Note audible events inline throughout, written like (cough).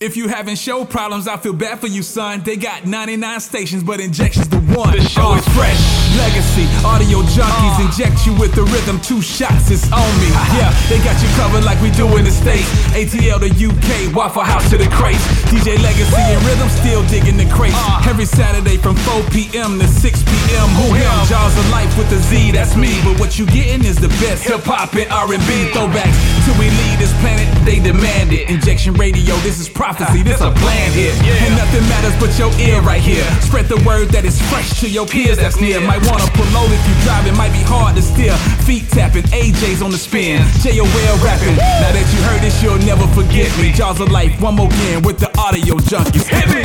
If you having show problems, I feel bad for you, son. They got 99 stations, but injection's the one. The show is fresh. Legacy, audio Junkeez uh. inject you with the rhythm. Two shots, it's on me. Uh-huh. Yeah, they got you covered like we do in the States. ATL to UK, Waffle House to the crates. DJ Legacy and Rhythm still digging the crates. Uh. Every Saturday from 4 p.m. to 6 p.m. Who him? Jaws of Life with the Z, that's me. But what you getting is the best hip hop and R&B throwbacks. Till we leave this planet, they demand it. Injection Radio, this is prophecy, uh, this a plan here. And nothing matters but your ear right here. Spread the word that is fresh to your peers that's near. Might wanna pull over if you drive, it might be hard to steer. Feet tapping, AJ's on the spin. JOL rapping. Now that you heard this, you'll never forget me. Jaws of Life, one more again with the audio Junkeez. Hit me!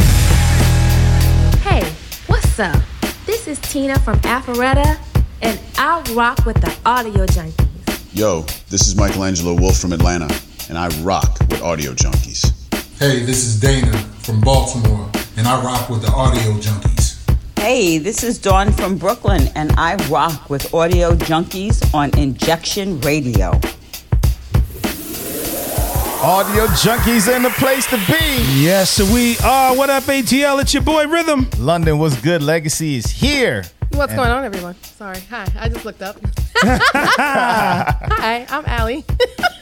Hey, what's up? This is Tina from Alpharetta, and I rock with the Audio Junkeez. Yo, this is Michelangelo Wolf from Atlanta, and I rock with Audio Junkeez. Hey, this is Dana from Baltimore, and I rock with the Audio Junkeez. Hey, this is Dawn from Brooklyn, and I rock with Audio Junkeez on Injection Radio. Audio Junkeez in the place to be. Yes, we are. What up, ATL? It's your boy Rhythm. London, what's good? Legacy is here. What's And- going on, everyone? Sorry. Hi. I just looked up. (laughs) Hi, I'm Allie.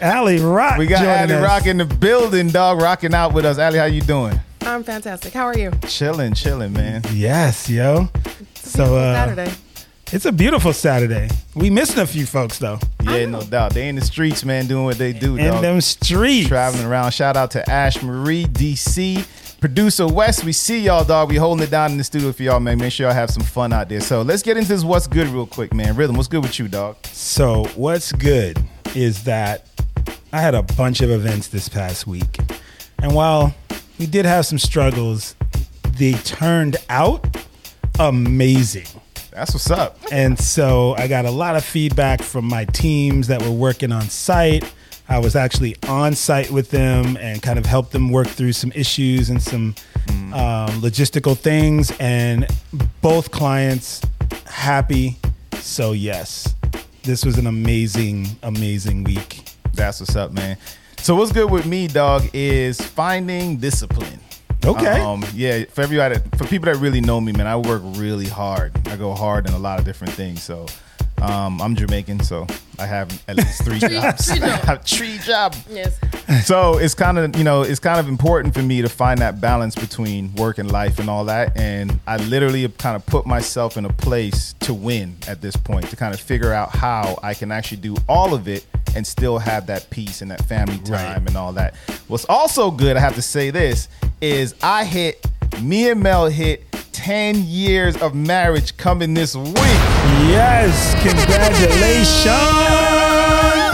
Allie Rock. We got joining Allie us. Rock in the building, dog, rocking out with us. Allie, how you doing? I'm fantastic. How are you? Chilling, chilling, man. Yes, yo. So uh, Saturday. it's a beautiful Saturday. We missing a few folks though. Yeah, no doubt. They in the streets, man, doing what they do, In dog. them streets. Traveling around. Shout out to Ash Marie, DC. Producer Wes, we see y'all, dog. We holding it down in the studio for y'all, man. Make sure y'all have some fun out there. So let's get into this what's good real quick, man. Rhythm, what's good with you, dog? So what's good is that I had a bunch of events this past week, and while we did have some struggles, they turned out amazing. That's what's up. And so I got a lot of feedback from my teams that were working on site. I was actually on site with them and kind of helped them work through some issues and some um, logistical things. And both clients happy. So, yes, this was an amazing, amazing week. That's what's up, man. So what's good with me, dog, is finding discipline. Okay. Um, yeah, for everybody, for people that really know me, man, I work really hard. I go hard in a lot of different things. So, um, I'm Jamaican, so I have at least three Three- jobs. three (laughs) I jobs. have three jobs. Yes. So it's kind of you know it's kind of important for me to find that balance between work and life and all that. And I literally have kind of put myself in a place to win at this point to kind of figure out how I can actually do all of it and still have that peace and that family time and all that. What's also good, I have to say this, is I hit me and Mel hit 10 years of marriage coming this week. Yes, congratulations.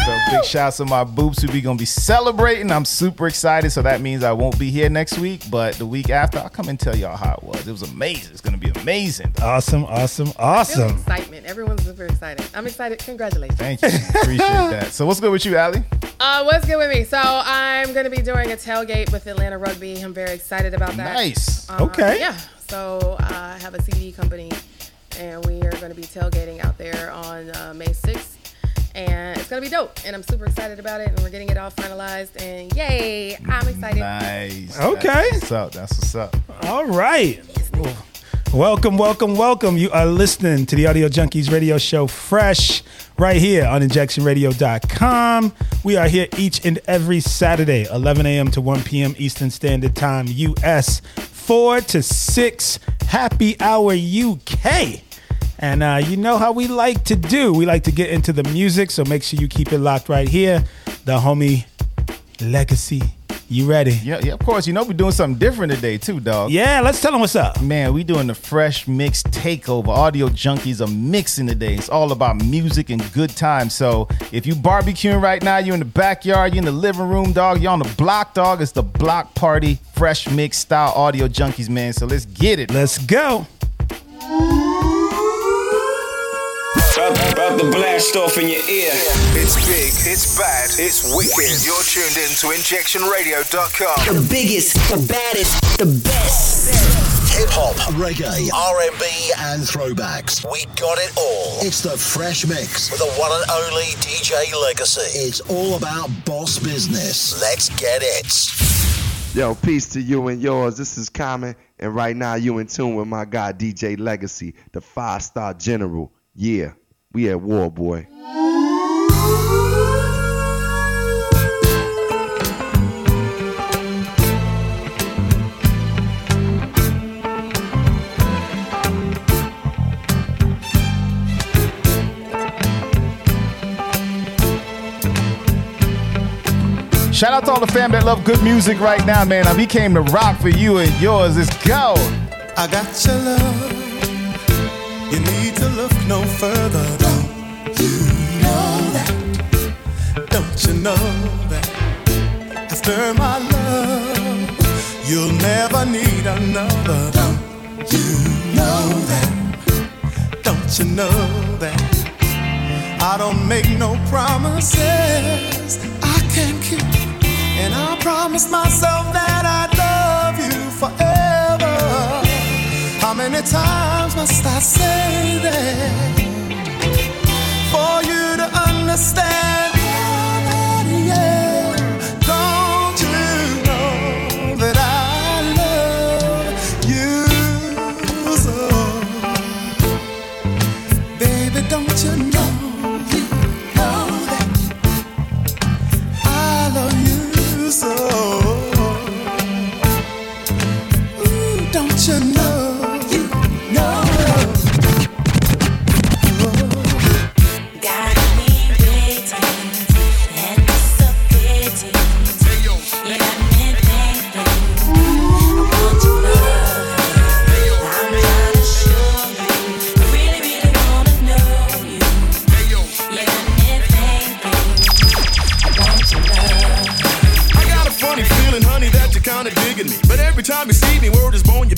So big shouts to my boobs who we gonna be celebrating. I'm super excited. So that means I won't be here next week, but the week after I'll come and tell y'all how it was. It was amazing. It's gonna be amazing. Awesome, awesome, awesome. excitement. Everyone's super excited. I'm excited. Congratulations. Thank you. Appreciate (laughs) that. So what's good with you, Allie? Uh, what's good with me? So I'm going to be doing a tailgate with Atlanta Rugby. I'm very excited about that. Nice. Uh, Okay. Yeah. So uh, I have a CD company, and we are going to be tailgating out there on uh, May 6th. And it's going to be dope. And I'm super excited about it. And we're getting it all finalized. And yay, I'm excited. Nice. Okay. That's what's up. That's what's up. All right. Welcome, welcome, welcome. You are listening to the Audio Junkeez radio show fresh right here on injectionradio.com. We are here each and every Saturday, 11 a.m. to 1 p.m. Eastern Standard Time, US, 4 to 6, happy hour UK. And uh, you know how we like to do. We like to get into the music, so make sure you keep it locked right here. The homie Legacy. You ready? Yeah, yeah, of course. You know we're doing something different today too, dog. Yeah, let's tell them what's up. Man, we doing the fresh mix takeover. Audio Junkeez are mixing today. It's all about music and good times. So if you barbecuing right now, you're in the backyard, you're in the living room, dog. You're on the block, dog. It's the block party, fresh mix style audio Junkeez, man. So let's get it. Let's go. About, about to blast off in your ear. It's big, it's bad, it's wicked. You're tuned in to injectionradio.com. The biggest, the baddest, the best. Hip hop, reggae, R&B, and throwbacks. We got it all. It's the Fresh Mix with the one and only DJ Legacy. It's all about boss business. Let's get it. Yo, peace to you and yours. This is Common, and right now you in tune with my guy DJ Legacy, the five star general. Yeah, we at war, boy. Shout out to all the fam that love good music right now, man. I became the rock for you and yours. Let's go. I got your love. You need to look no further. Don't you know that? Don't you know that? After my love, you'll never need another. Don't you know that? Don't you know that? I don't make no promises I can't keep. And I promise myself that I'd love you forever. How many times must I say that for you to understand?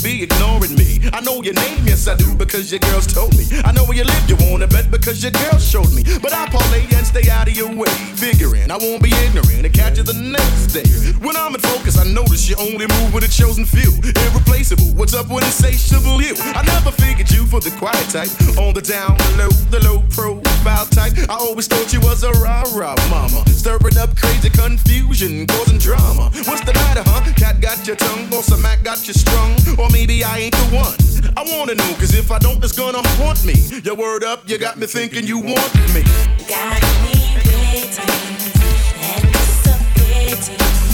Be ignoring me. I know your name, yes I do, because your girls told me. I know where you live, you wanna bet because your girl showed me. But I parlay and stay out of your way, figuring I won't be ignorant and catch you the next day. When I'm in focus, I notice you only move with a chosen few. Irreplaceable, what's up with insatiable you? I never you for the quiet type. On the down low, the low profile type. I always thought you was a rah rah mama. Stirring up crazy confusion, causing drama. What's the matter, huh? Cat got your tongue, or some Mac got you strung. Or maybe I ain't the one. I wanna know, cause if I don't, it's gonna haunt me. Your word up, you got me thinking you want me. Got me waiting, anticipating.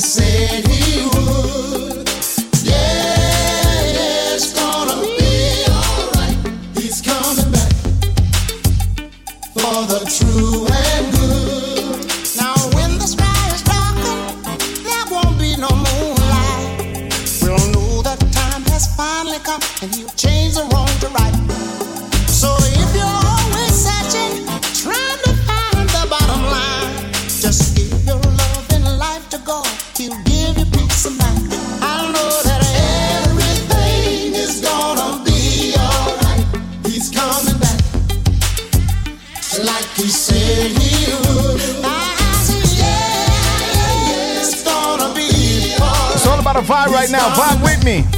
Like me.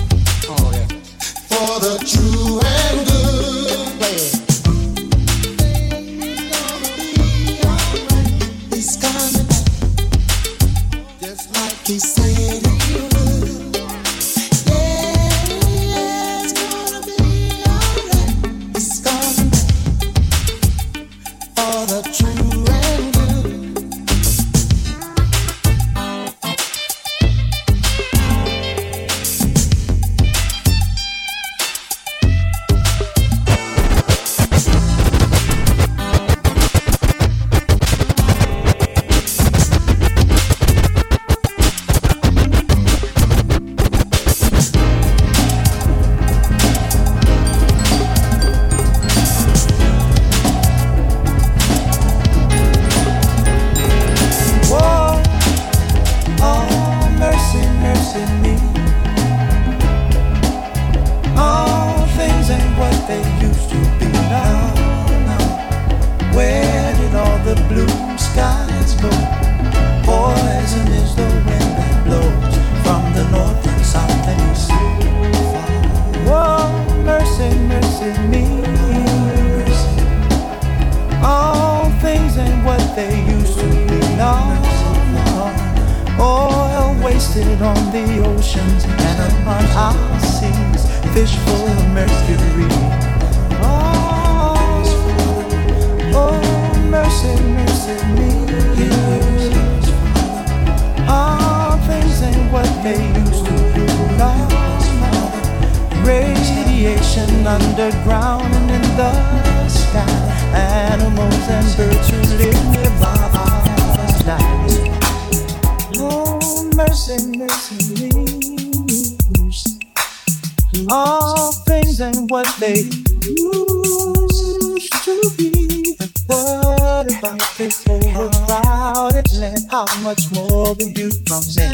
about this overcrowded land? How much more than you from sin?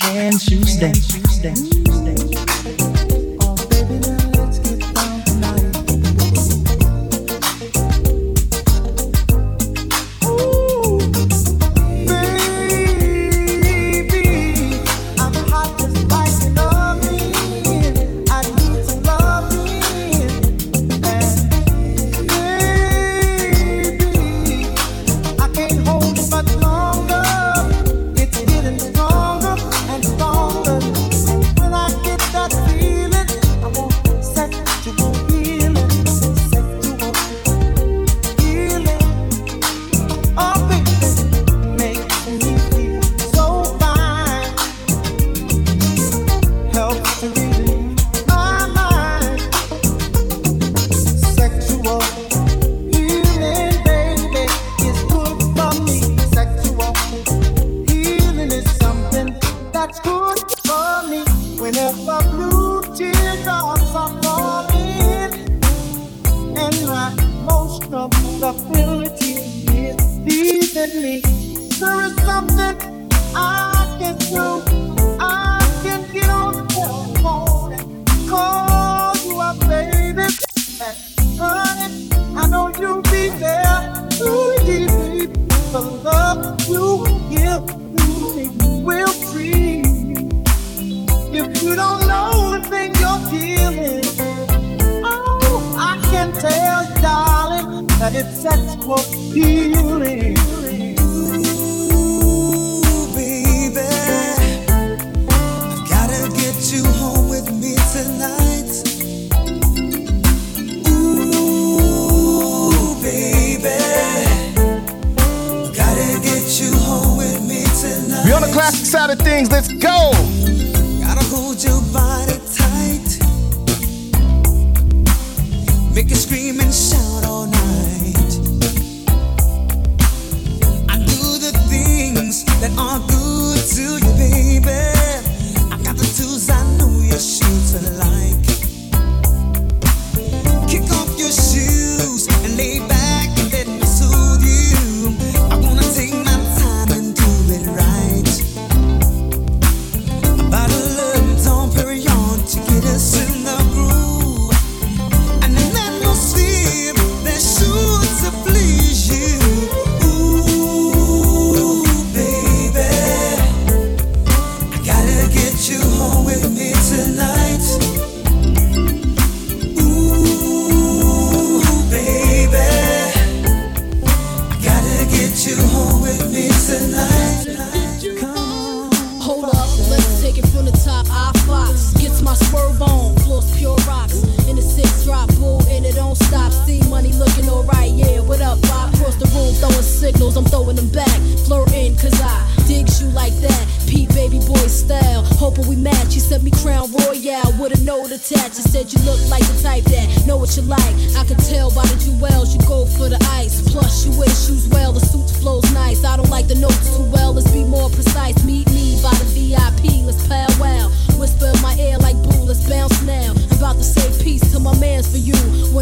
Can you stand?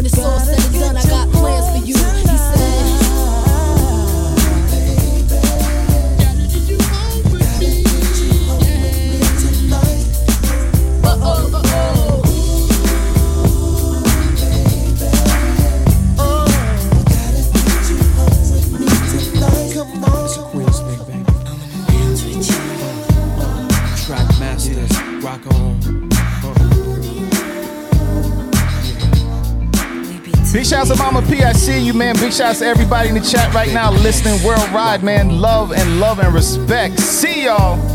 the sauce. Mama P. I see you, man. Big shouts to everybody in the chat right now listening worldwide, man. Love and love and respect. See y'all.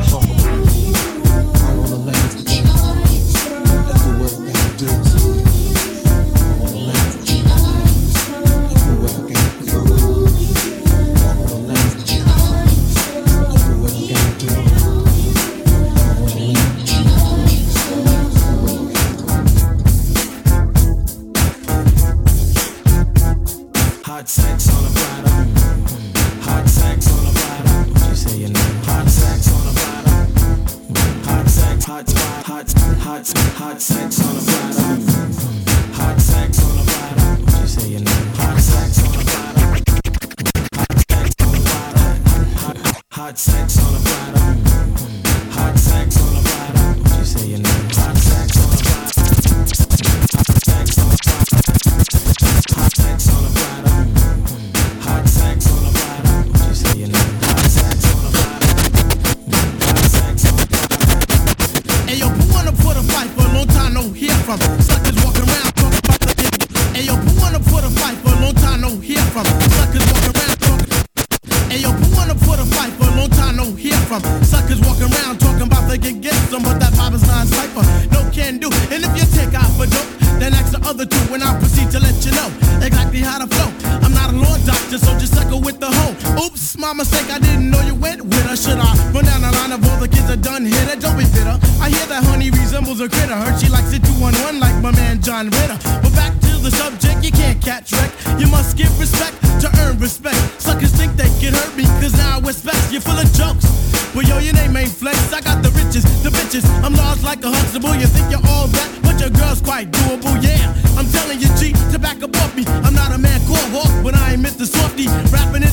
Give respect to earn respect. Suckers think they can hurt me, cause now I specs. You're full of jokes. But yo, your name ain't flex. I got the riches, the bitches. I'm large like a Huxtable. You think you're all that, but your girl's quite doable. Yeah, I'm telling you, G, to back up off me. I'm not a man called Hawk, but I ain't Mr. Softy. Rapping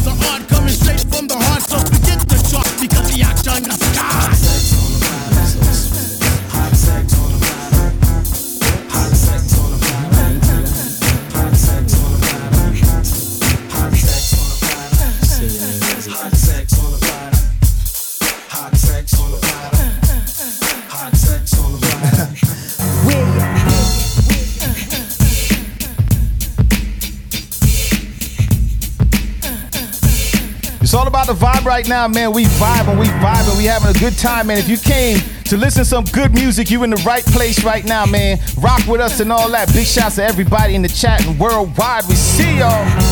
right now, man. We vibing, we vibing, we having a good time, man. If you came to listen to some good music, you in the right place right now, man. Rock with us and all that. Big shouts to everybody in the chat and worldwide. We see y'all.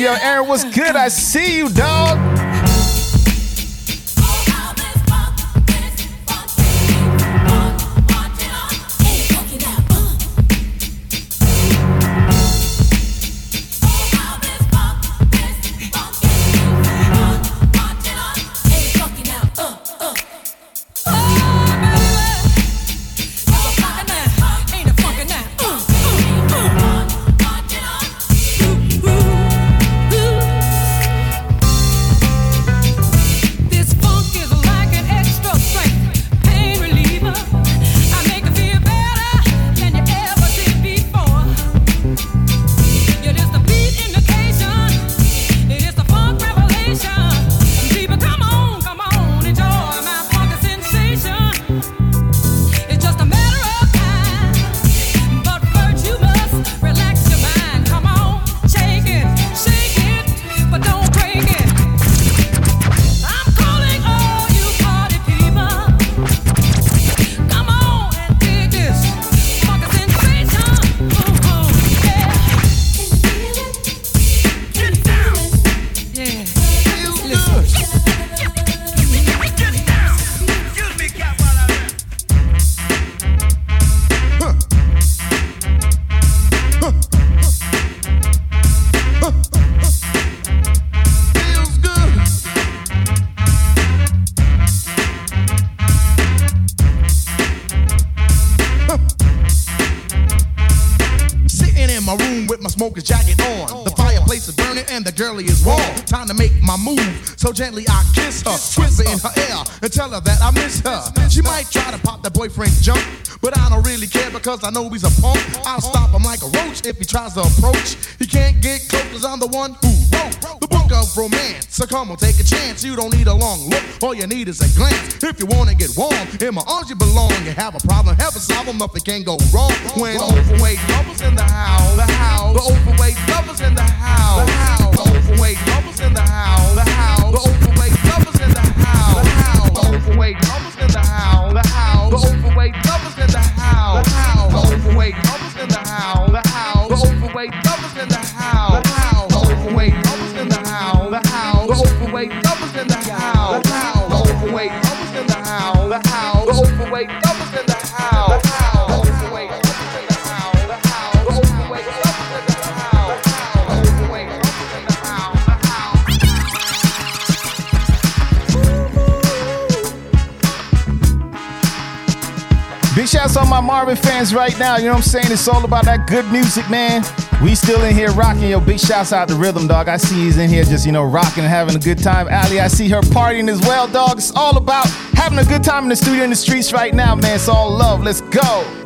Yo, Aaron, what's good? I see you, dog. Gently I kiss her, whisper in her ear, and tell her that I miss her. She might try to pop that boyfriend jump, but I don't really care because I know he's a punk. I'll stop him like a roach if he tries to approach. He can't get close cause I'm the one who wrote the book of romance. So come on, take a chance. You don't need a long look, all you need is a glance. If you wanna get warm, in my arms you belong. You have a problem, have a solve 'em, nothing can go wrong. When overweight lovers in the house, the house, the overweight lovers in the house, the house, the overweight lovers the Marvin fans right now. You know what I'm saying? It's all about that good music, man. We still in here rocking. Yo, big shouts out to Rhythm Dog. I see he's in here just, you know, rocking and having a good time. Ali, I see her partying as well, dog. It's all about having a good time in the studio in the streets right now, man. It's all love. Let's go.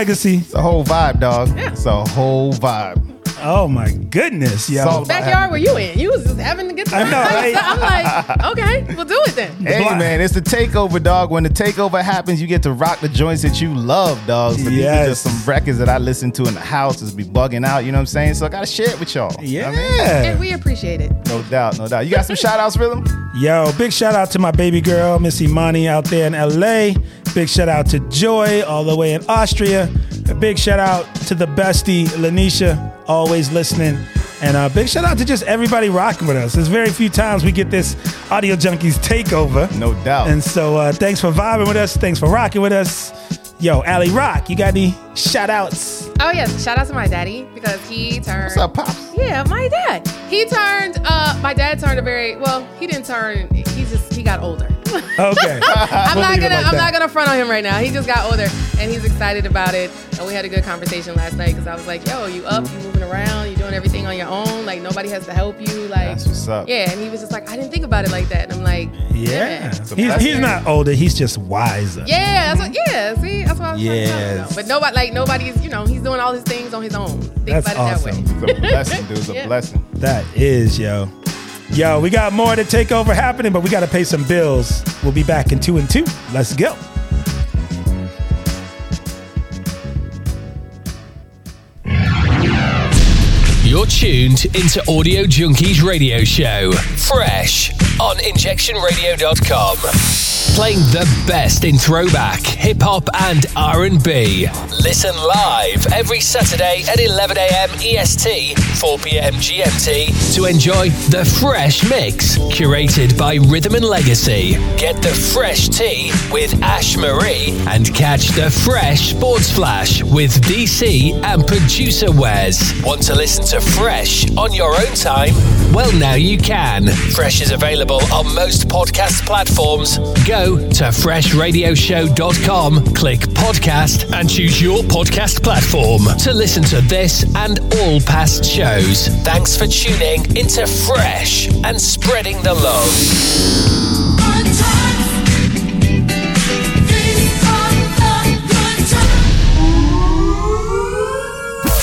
Legacy. It's a whole vibe, dog. Yeah. It's a whole vibe. Oh my goodness, yo. It's all Backyard where you in? You was just having a good I time. know, right? (laughs) I'm like, okay, we'll do it then. Hey Black. man, it's the takeover, dog. When the takeover happens, you get to rock the joints that you love, dog. So these are Yes. just some records that I listen to in the house, Is be bugging out. You know what I'm saying? So I gotta share it with y'all. You know I mean? Yeah. And we appreciate it. No doubt, no doubt. You got some (laughs) shout outs, Rhythm? Yo, big shout out to my baby girl, Miss Imani, out there in LA. Big shout out to Joy, all the way in Austria. A big shout out to the bestie, Lanisha, always listening. And a big shout out to just everybody rocking with us. There's very few times we get this Audio Junkeez takeover. No doubt. And so uh, thanks for vibing with us. Thanks for rocking with us. Yo, Ali Rock, you got any shout outs? Oh yes, shout out to my daddy because he turned. What's up, Pops? Yeah, my dad. He turned. Uh, my dad turned a very well. He didn't turn. He just he got older. Okay. (laughs) I'm not gonna. like I'm that. not gonna front on him right now. He just got older, and he's excited about it. And we had a good conversation last night because I was like, "Yo, you up? You moving around? You doing everything on your own? Like nobody has to help you? Like, That's what's up. yeah." And he was just like, "I didn't think about it like that." And I'm like, Yeah. It's He's, he's not older, he's just wiser. "Yeah, that's what, yeah." See, that's what I was trying to tell you. Yes. But nobody, like nobody's, you know, he's doing all his things on his own. Think That's about it awesome. that way. It's a blessing, dude. It's a (laughs) Yeah. blessing. That is, yo. Yo, we got more to take over happening, but we got to pay some bills. We'll be back in two and two. Let's go. You're tuned into Audio Junkeez Radio Show, fresh on injectionradio.com. Playing the best in throwback, hip hop, and R&B. Listen live every Saturday at 11 a.m. EST, 4 p.m. GMT to enjoy the fresh mix curated by Rhythm and Legacy. Get the fresh tea with Ash Marie and catch the fresh sports flash with DC and producer Wes. Want to listen to Fresh on your own time? Well, now you can. Fresh is available on most podcast platforms. Go to freshradioshow.com, click podcast, and choose your podcast platform to listen to this and all past shows. Thanks for tuning into Fresh and spreading the love.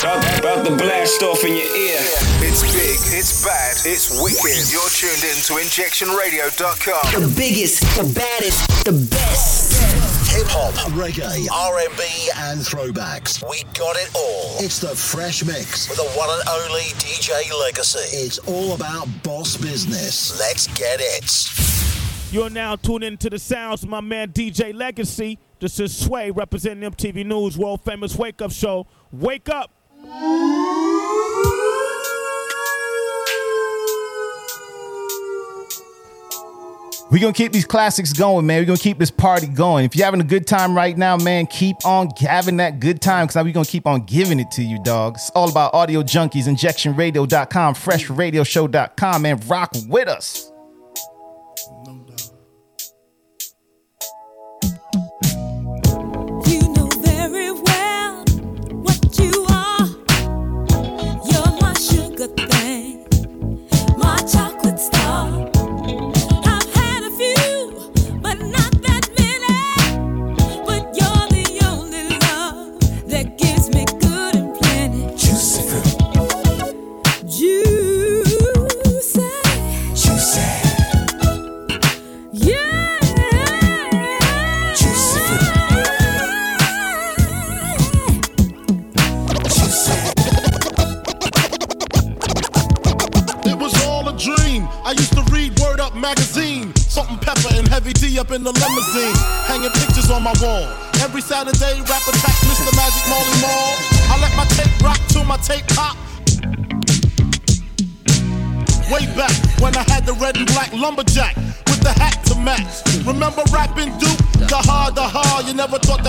About, about to blast off in your ear. It's bad, it's wicked. You're tuned in to injectionradio.com. The biggest, the baddest, the best. Hip hop, reggae, R&B, and throwbacks. We got it all. It's the Fresh Mix with the one and only DJ Legacy. It's all about boss business. Let's get it. You're now tuned into the sounds of my man DJ Legacy. This is Sway representing MTV News World Famous Wake Up Show. Wake up! We're gonna keep these classics going, man. We're gonna keep this party going. If you're having a good time right now, man, keep on having that good time because we're gonna keep on giving it to you, dog. It's all about audio Junkeez, injectionradio.com, freshradioshow.com, man. Rock with us.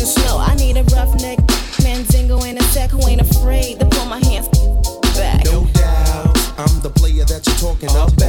and slow. I need a roughneck manzingo and a sec who ain't afraid to pull my hands back. No doubt, I'm the player that you're talking about.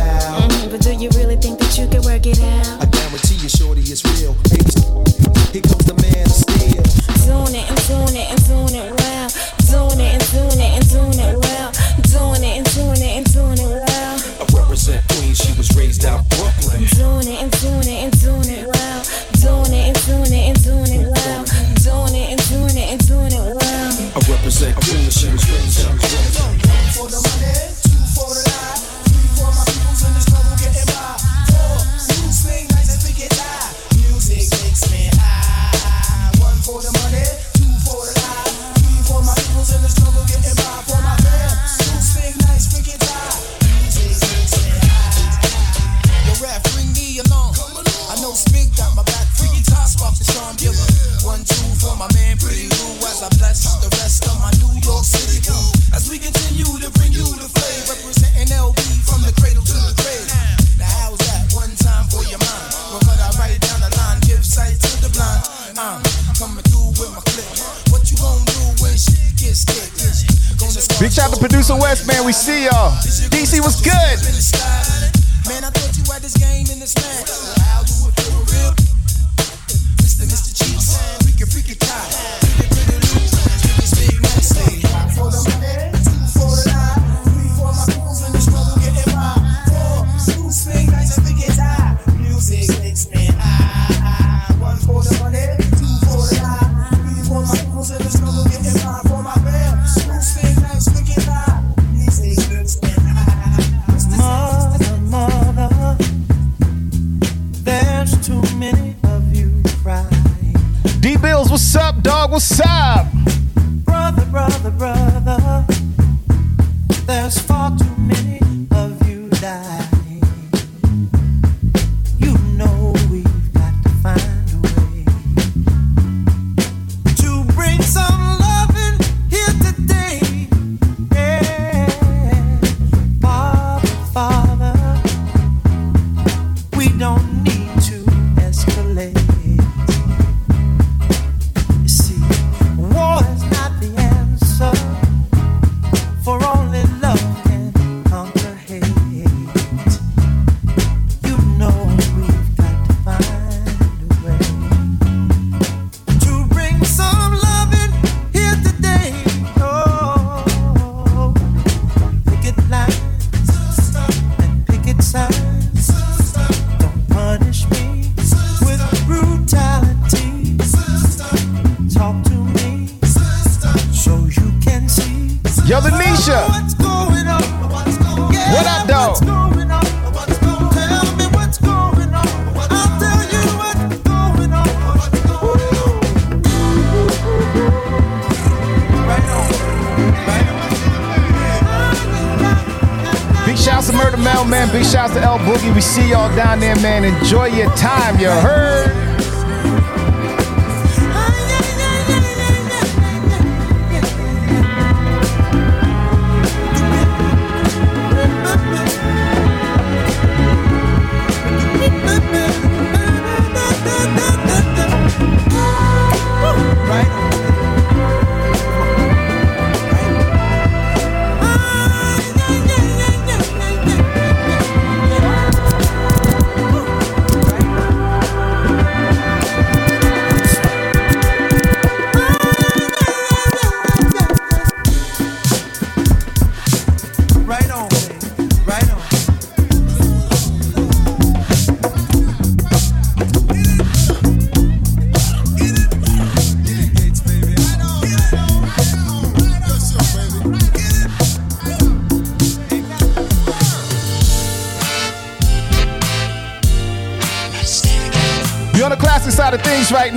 to El Boogie. We see y'all down there, man. Enjoy your time. You heard?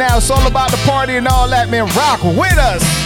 now. It's all about the party and all that, man. Rock with us.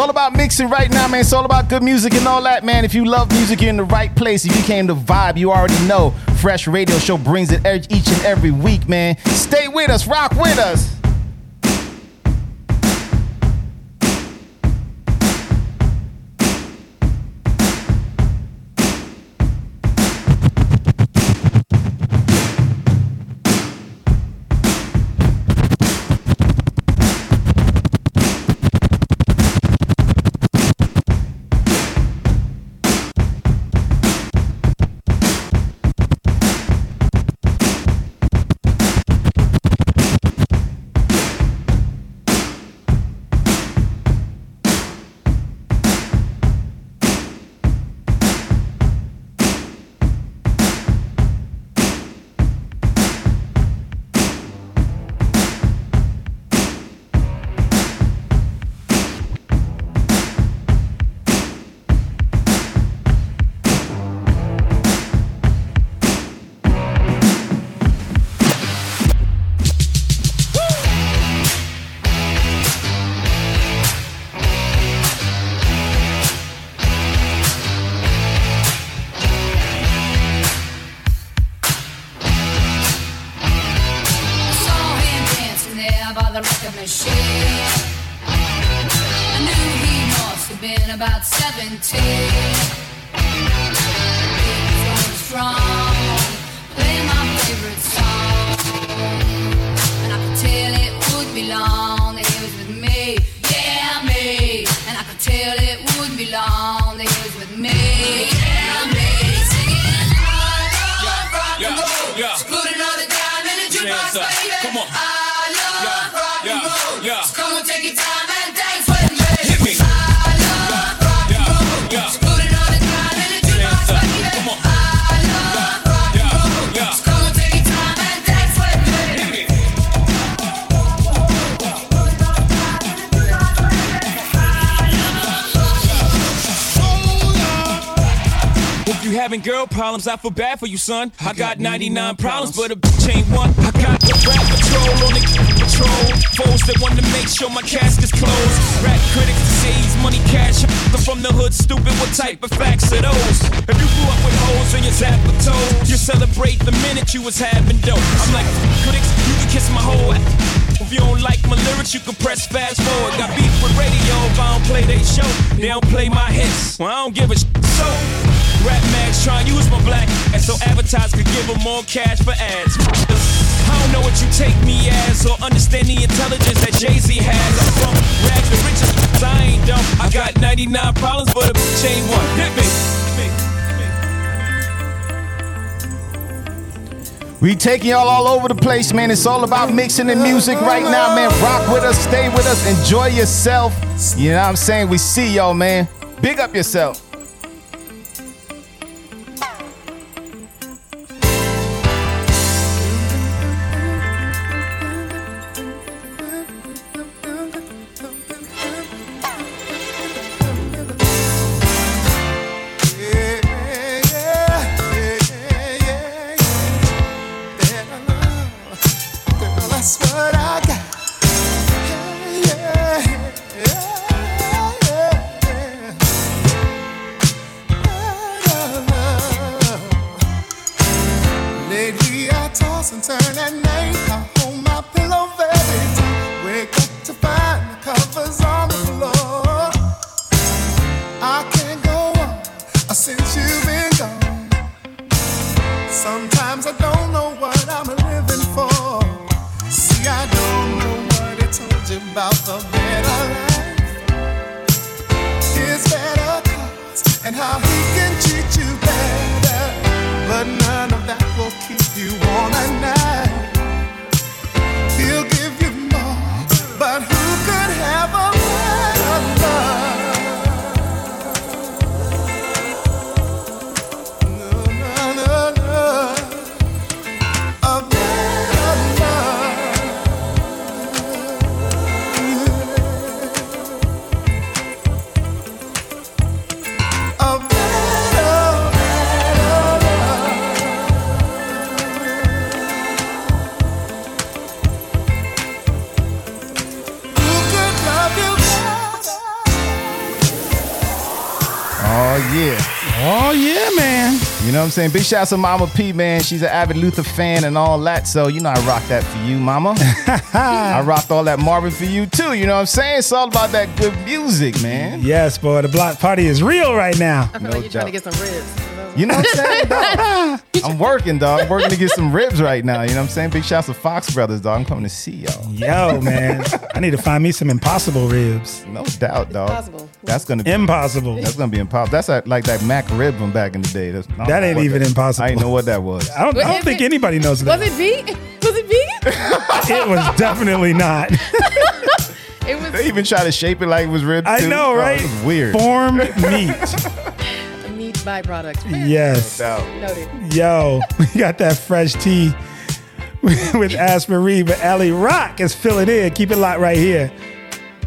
all about mixing right now, man. It's all about good music and all that, man. If you love music, you're in the right place. If you came to Vibe, you already know. Fresh Radio Show brings it each and every week, man. Stay with us, rock with us. I feel bad for you, son. I got 99 problems, but a bitch ain't one. I got the rap patrol on the patrol. Foes that want to make sure my casket's closed. Rap critics disease, money cash. I'm from the hood, stupid. What type of facts are those? If you grew up with hoes in your zapper toes, you celebrate the minute you was having dope. I'm like, critics, you can kiss my whole ass. If you don't like my lyrics, you can press fast forward. Got beef with radio if I don't play they show. They don't play my hits. Well, I don't give a sh- so. Rap mags try and use my black, and so advertisers could give them more cash for ads. I don't know what you take me as, or understand the intelligence that Jay Z has. I'm from rags to riches, I ain't dumb. I got 99 problems, but a bitch ain't one. Hit me. We taking y'all all over the place, man. It's all about mixing the music right now, man. Rock with us, stay with us, enjoy yourself. You know what I'm saying? We see y'all, man. Big up yourself. I'm saying? Big shout out to Mama P, man. She's an avid Luther fan and all that. So you know I rock that for you, Mama. (laughs) I rocked all that Marvin for you too. You know what I'm saying? It's all about that good music, man. Yes, boy. The block party is real right now. I feel like you're trying to get some ribs. You know what I'm saying, dog? (laughs) I'm working, dog. I'm working to get some ribs right now. You know what I'm saying? Big shouts to Fox Brothers, dog. I'm coming to see y'all. Yo, man. I need to find me some impossible ribs. No doubt, dog. Impossible. That's gonna be Impossible. That's gonna be impossible. That's like, like that McRib from back in the day. That's, That ain't what even impossible. I didn't know what that was. I don't, I don't think anybody knows that. Was it vegan? (laughs) Was it vegan? (laughs) It was definitely not. It was They even try to shape it like it was rib. I too. know, Oh, right? It was weird. Formed (laughs) meat. meat byproduct. Yes. Noted. Yo, we got that fresh tea with Asbury, but Ali Rock is filling in. Keep it locked right here.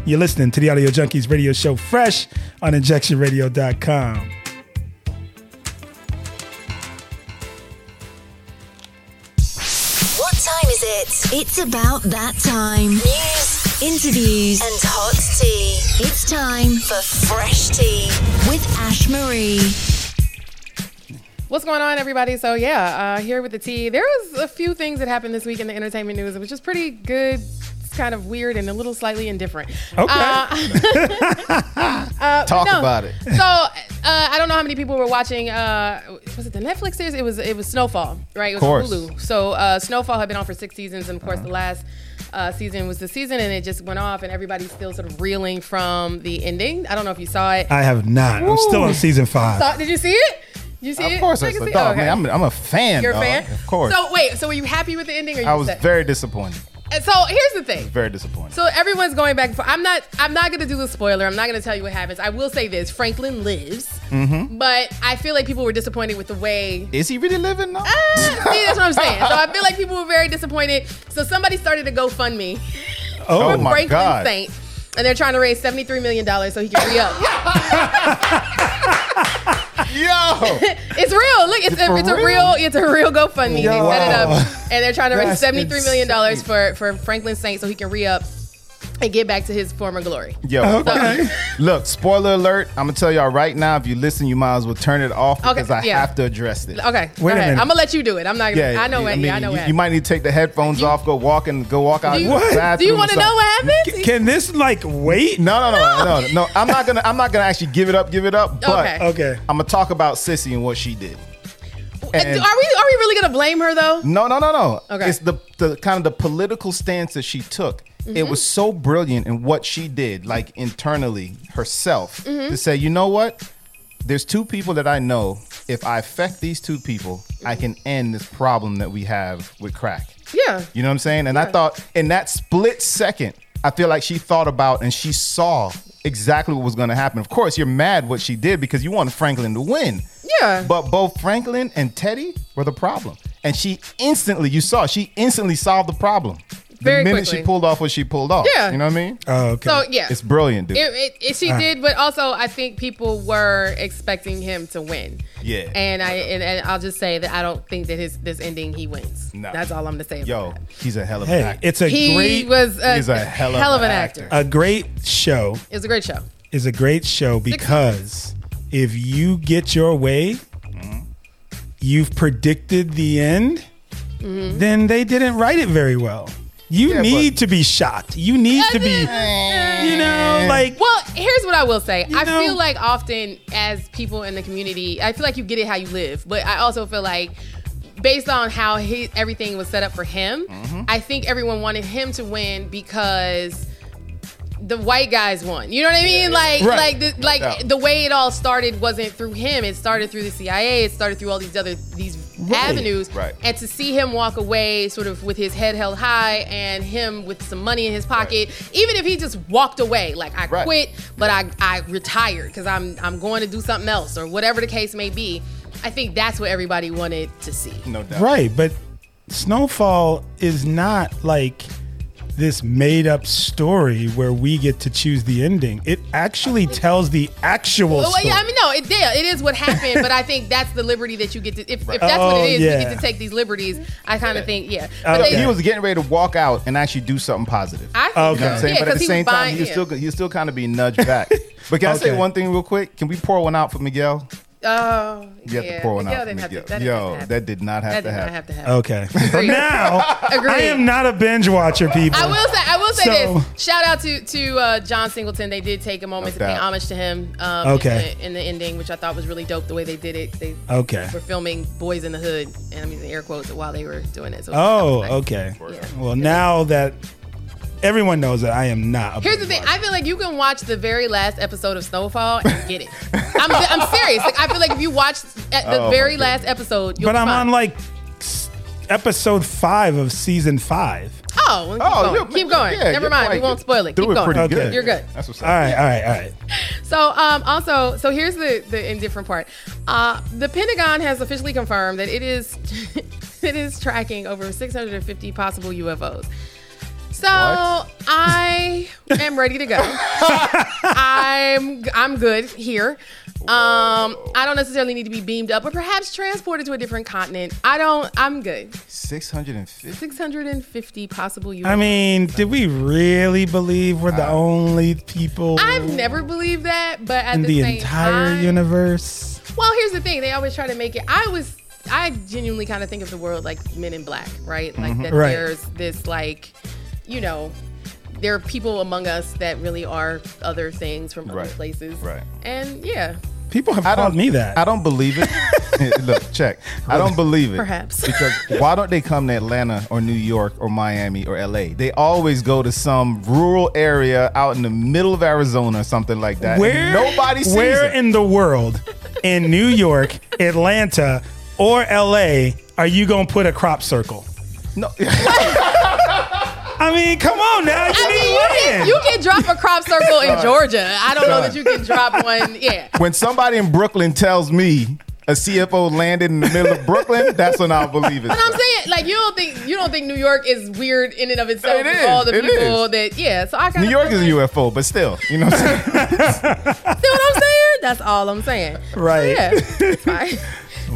You're listening to the Audio Junkeez radio show fresh on injectionradio.com. What time is it? It's about that time. News, interviews, and hot tea. It's time for Fresh Tea with Ash Marie. What's going on, everybody? So yeah, uh, here with the tea. There was a few things that happened this week in the entertainment news, which is pretty good. It's kind of weird and a little slightly indifferent. Okay. Uh, (laughs) (laughs) uh, Talk no. about it. So uh, I don't know how many people were watching. Uh, was it the Netflix series? It was. It was Snowfall, right? It was Course. Hulu. So uh, Snowfall had been on for six seasons, and of course, the last uh, season was the season, and it just went off, and everybody's still sort of reeling from the ending. I don't know if you saw it. I have not. I'm still on season five. Saw- did you see it? You see Of it? Of course, I I can saw see- dog, oh, okay. man. I'm, I'm a fan. You're a dog. fan? Of course. So wait, so were you happy with the ending or you I was upset? very disappointed. So here's the thing. Very disappointed. So everyone's going back and forth. I'm not. I'm not gonna do the spoiler. I'm not gonna tell you what happens. I will say this: Franklin lives, Mm-hmm. but I feel like people were disappointed with the way. Is he really living now? Ah, see, that's what I'm saying. So I feel like people were very disappointed. So somebody started a GoFundMe Oh, (laughs) for my Franklin God. Saint, and they're trying to raise 73 million dollars so he can re up. (laughs) Yo, (laughs) it's real. Look, it's a, it's a real? it's a real GoFundMe. They set it up, and they're trying to raise 73 million dollars for for Franklin Saint so he can re up and get back to his former glory. Yo, Okay. (laughs) look, spoiler alert. I'm gonna tell y'all right now. If you listen, you might as well turn it off Okay, because I yeah. have to address this. Okay, go Wait a ahead. minute. I'm gonna let you do it. I'm not. Gonna, yeah, I know what. mean, I know you, what. you might need to take the headphones off, go walk and go walk out. Do you- the What? bathroom Do you or want to know something. what happens? Can this like wait? No, no, no, no, no. no. I'm not gonna. I'm not gonna actually give it up. Give it up. But Okay. Okay. I'm gonna talk about Cissy and what she did. Uh, Are we are we really gonna blame her though? No, no, no, no. Okay. It's the the kind of the political stance that she took. It Mhm. was so brilliant in what she did, like internally herself, Mhm. to say, you know what? There's two people that I know. If I affect these two people, I can end this problem that we have with crack. Yeah. You know what I'm saying? And I thought in that split second, I feel like she thought about and she saw exactly what was going to happen. Of course, you're mad what she did because you wanted Franklin to win. Yeah. But both Franklin and Teddy were the problem. And she instantly, you saw, she instantly solved the problem. The minute quickly. she pulled off what she pulled off. Yeah. You know what I mean? Oh, okay. So yeah, It's brilliant, dude. It, it, it- she Ah. did, but also I think people were expecting him to win. Yeah. And I and, and I'll just say that I don't think that his this ending he wins. No. That's all I'm gonna say. About Yo, he's a hell of Hey, actor. it's a He great. was a He's a hell of, hell of an an actor. actor. a great show It was a great show. is a great show because if you get your way, you've predicted the end, Mhm. then they didn't write it very well. You Yeah, need to be shocked. You need to be, you know, like Well, here's what I will say. I know- feel like often as people in the community, I feel like you get it how you live, but I also feel like based on how he, everything was set up for him, Mm-hmm. I think everyone wanted him to win because the white guys won. You know what I mean? Like, Right. like, the, like Yeah. the way it all started wasn't through him. It started through the CIA. It started through all these other these avenues. Right. And to see him walk away, sort of with his head held high, and him with some money in his pocket, even if he just walked away, like I Right. quit, but I I retired because I'm I'm going to do something else or whatever the case may be. I think that's what everybody wanted to see. No doubt. right. But Snowfall is not like this made up story where we get to choose the ending. It actually tells the actual Well, story. yeah, I mean, no, it did. It is what happened, but I think that's the liberty that you get to. If, if that's what Oh, it is, yeah. you get to take these liberties. I kind of think, yeah. But But they, he was getting ready to walk out and actually do something positive. I think You know so. what I'm saying? Yeah, but at the same time, buying- he yeah. still he still kind of being nudged back. (laughs) But can I say one thing real quick? Can we pour one out for Miguel? Oh, You have yeah. to pour one out for didn't have to- Miguel. that didn't Yo, have to happen. that did not have That to happen. have to happen. Okay. Agreed. now (laughs) Agreed. I am not a binge watcher, people. I will say, I will say So- this. Shout out to to uh, John Singleton. They did take a moment to pay homage to him. Um, Okay. In the, in the ending, which I thought was really dope. The way they did it. They Okay. were filming "Boys in the Hood," and I'm using air quotes while they were doing it. So Oh, okay. Well, now that everyone knows that I am not a Here's the thing. I feel like you can watch the very last episode of Snowfall and get it. I'm, I'm serious. Like I feel like if you watch at the Oh, very last episode, you'll but I'm on like episode five of season five. Oh, well, keep Oh, going. you're- keep going. yeah, Never mind. like- we won't spoil it. do Keep it going. pretty good. You're good. That's what's All right, all right, all right. So, um, also, so here's the the indifferent part. Uh, the Pentagon has officially confirmed that it is (laughs) it is tracking over 650 possible UFOs. So I am ready to go. I'm I'm good here. Um, I don't necessarily need to be beamed up, or perhaps transported to a different continent. I don't. I'm good. 650. 650 possible UFOs. I mean, did we really believe we're the only people I've never believed that, but at in the, the same entire time, universe? Well, here's the thing. They always try to make it. I was. I genuinely kind of think of the world like Men in Black, right? Like Mhm. that. Right. There's this like, you know, there are people among us that really are other things from other Right. places. Right. And yeah, People have I called don't- me that. I don't believe it. (laughs) (laughs) Look, check. I don't believe it. Perhaps. (laughs) Because why don't they come to Atlanta or New York or Miami or LA? They always go to some rural area out in the middle of Arizona or something like that. Where nobody sees Where it. in the world in New York, Atlanta, or LA are you gonna put a crop circle? No. I mean, come on now. You I mean, you can, land. you can drop a crop circle in Georgia. I don't know that you can drop one. Yeah. When somebody in Brooklyn tells me a CFO landed in the middle of Brooklyn, that's when I'll believe it. But I'm saying, like, you don't think you don't think New York is weird in and of itself. It with all the It people is. that, yeah. So I kind New York is a UFO, but still, you know what I'm saying? (laughs) See what I'm saying? That's all I'm saying. Right. Yeah. it's (laughs) fine.